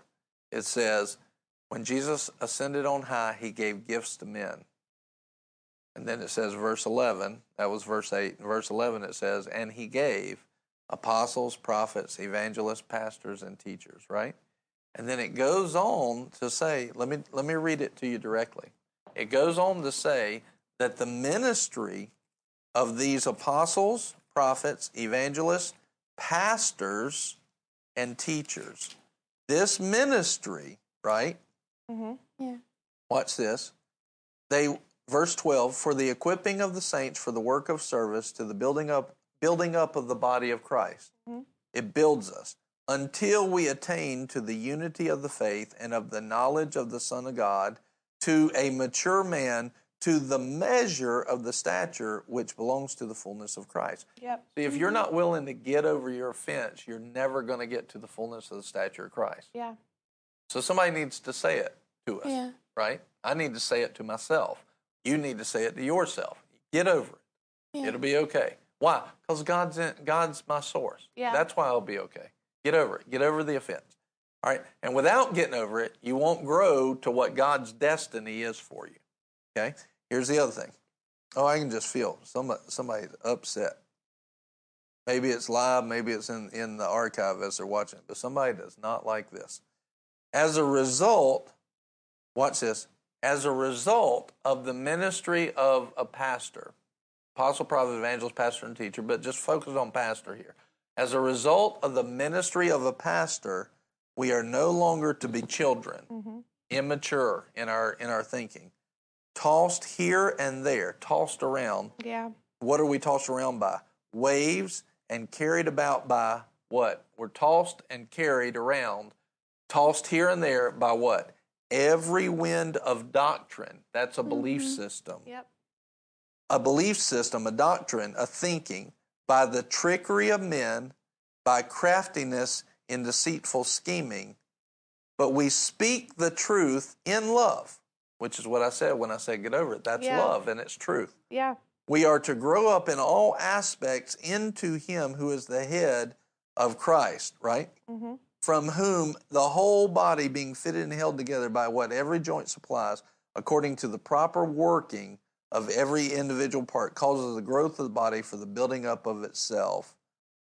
it says, when Jesus ascended on high, he gave gifts to men. And then it says, verse 11, that was verse 8. In verse 11, it says, and he gave apostles, prophets, evangelists, pastors, and teachers, right? And then it goes on to say, let me, let me read it to you directly. It goes on to say that the ministry of these apostles, prophets, evangelists, pastors, and teachers. This ministry, right? Mm-hmm. Yeah. Watch this. They verse 12 for the equipping of the saints for the work of service to the building up building up of the body of Christ. Mhm. It builds us until we attain to the unity of the faith and of the knowledge of the Son of God to a mature man to the measure of the stature which belongs to the fullness of Christ. Yep. See, if you're not willing to get over your offense, you're never going to get to the fullness of the stature of Christ. Yeah. So somebody needs to say it to us, Yeah. right? I need to say it to myself. You need to say it to yourself. Get over it. Yeah. It'll be okay. Why? Because God's in, God's my source. Yeah. That's why I'll be okay. Get over it. Get over the offense. All right. And without getting over it, you won't grow to what God's destiny is for you. Okay. Here's the other thing. Oh, I can just feel somebody somebody's upset. Maybe it's live, maybe it's in, in the archive as they're watching but somebody does not like this. As a result, watch this. As a result of the ministry of a pastor, apostle, prophet, evangelist, pastor, and teacher, but just focus on pastor here. As a result of the ministry of a pastor, we are no longer to be children, Mm-hmm. immature in our in our thinking, tossed here and there, tossed around. Yeah. What are we tossed around by? Waves and carried about by what? We're tossed and carried around, tossed here and there by what? Every wind of doctrine. That's a belief system Yep. a belief system, a doctrine, a thinking, by the trickery of men, by craftiness in deceitful scheming. But we speak the truth in love, which is what I said when I said get over it. That's Yeah. love and it's truth. Yeah. We are to grow up in all aspects into Him who is the head of Christ, right? Mm-hmm. From whom the whole body being fitted and held together by what every joint supplies, according to the proper working of every individual part, causes the growth of the body for the building up of itself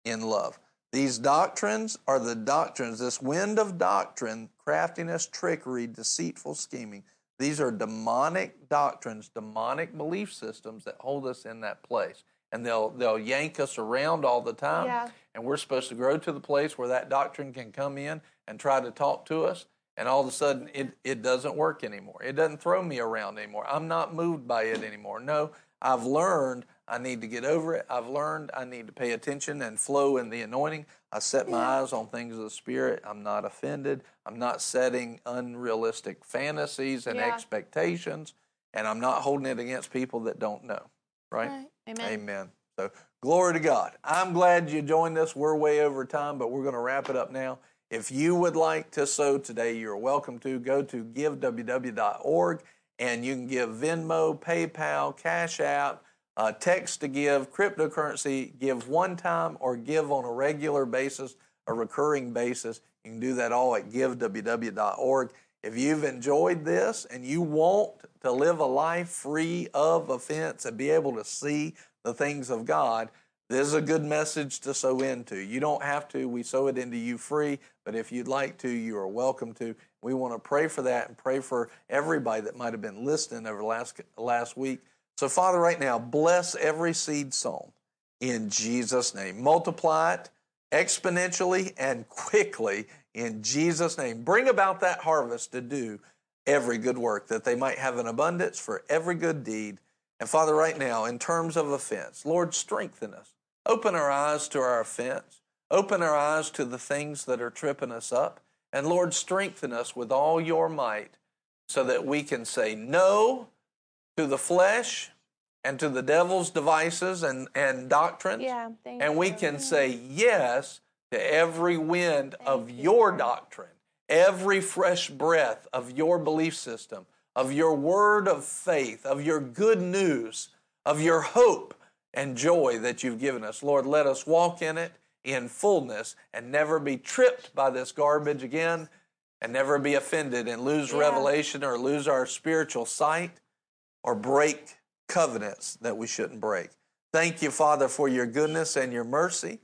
in love. These doctrines are the doctrines, this wind of doctrine, craftiness, trickery, deceitful scheming. These are demonic doctrines, demonic belief systems that hold us in that place. And they'll they'll yank us around all the time. Yeah. And we're supposed to grow to the place where that doctrine can come in and try to talk to us. And all of a sudden it, it doesn't work anymore. It doesn't throw me around anymore. I'm not moved by it anymore. No, I've learned I need to get over it. I've learned I need to pay attention and flow in the anointing. I set my eyes on things of the Spirit. I'm not offended. I'm not setting unrealistic fantasies and Yeah. expectations. And I'm not holding it against people that don't know. Right? Right. Amen. Amen. So, glory to God. I'm glad you joined us. We're way over time, but we're going to wrap it up now. If you would like to sow today, you're welcome to. Go to giveww.org and you can give Venmo, PayPal, Cash App, uh, text to give, cryptocurrency, give one time, or give on a regular basis, a recurring basis. You can do that all at giveww.org. If you've enjoyed this and you want to live a life free of offense and be able to see the things of God, this is a good message to sow into. You don't have to. We sow it into you free, but if you'd like to, you are welcome to. We want to pray for that and pray for everybody that might have been listening over last last week. So, Father, right now, bless every seed sown in Jesus' name. Multiply it exponentially and quickly in Jesus' name. Bring about that harvest to do every good work, that they might have an abundance for every good deed. And Father, right now, in terms of offense, Lord, strengthen us. Open our eyes to our offense. Open our eyes to the things that are tripping us up. And Lord, strengthen us with all your might so that we can say no to the flesh and to the devil's devices and, and doctrines. Yeah, thank and we can say yes to every wind of your doctrine, every fresh breath of your belief system, of your word of faith, of your good news, of your hope and joy that you've given us. Lord, let us walk in it in fullness and never be tripped by this garbage again and never be offended and lose Yeah. revelation or lose our spiritual sight or break covenants that we shouldn't break. Thank you, Father, for your goodness and your mercy.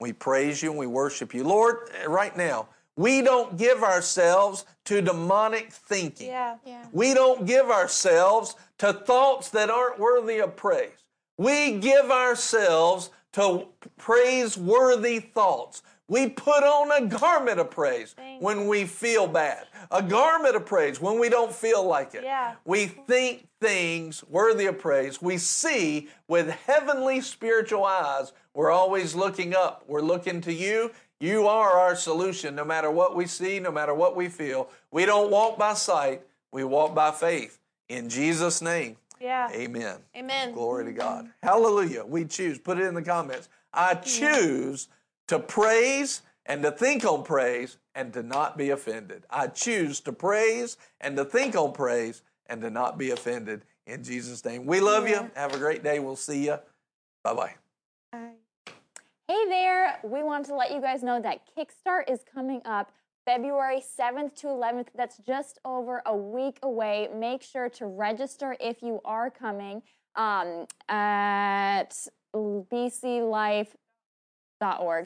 We praise you and we worship you. Lord, right now, we don't give ourselves to demonic thinking. Yeah. Yeah. We don't give ourselves to thoughts that aren't worthy of praise. We give ourselves to praiseworthy thoughts. We put on a garment of praise Thank when we feel bad, a garment of praise when we don't feel like it. Yeah. We think things worthy of praise. We see with heavenly spiritual eyes. We're always looking up. We're looking to you. You are our solution no matter what we see, no matter what we feel. We don't walk by sight, we walk by faith. In Jesus' name, Yeah. amen. Amen. Glory to God. Hallelujah. We choose. Put it in the comments. I choose to praise and to think on praise and to not be offended. I choose to praise and to think on praise and to not be offended. In Jesus' name. We love you. Have a great day. We'll see you. Bye bye. Hey there! We want to let you guys know that Kickstart is coming up February 7th to 11th. That's just over a week away. Make sure to register if you are coming um, at bclife.org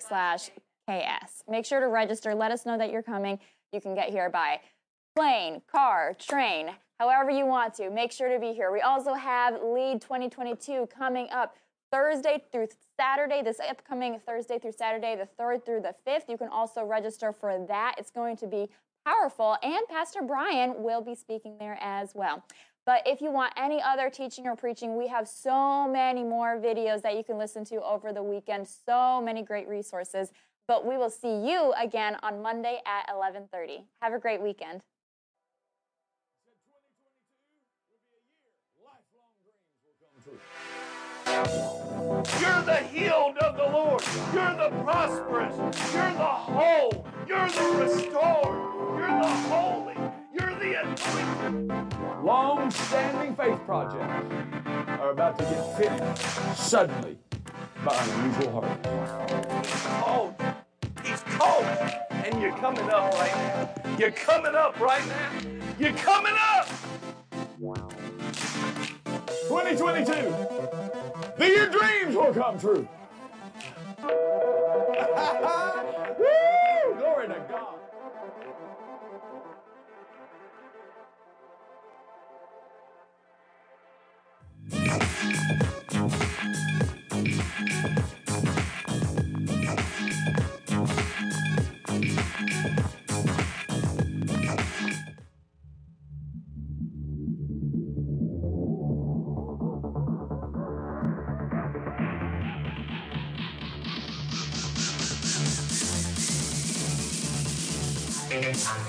slash KS. Make sure to register. Let us know that you're coming. You can get here by plane, car, train, however you want to. Make sure to be here. We also have Lead 2022 coming up Thursday through Saturday, this upcoming Thursday through Saturday, the 3rd through the 5th. You can also register for that. It's going to be powerful, and Pastor Brian will be speaking there as well. But if you want any other teaching or preaching, we have so many more videos that you can listen to over the weekend. So many great resources. But we will see you again on Monday at 11:30. Have a great weekend. You're the healed of the Lord. You're the prosperous. You're the whole. You're the restored. You're the holy. You're the anointed. long-standing faith projects are about to get hit suddenly by unusual harvest. Oh, he's called. He's called. And you're coming up right now. You're coming up right now. You're coming up. 2022, that your dreams will come true. Woo! Glory to God.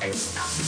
Thank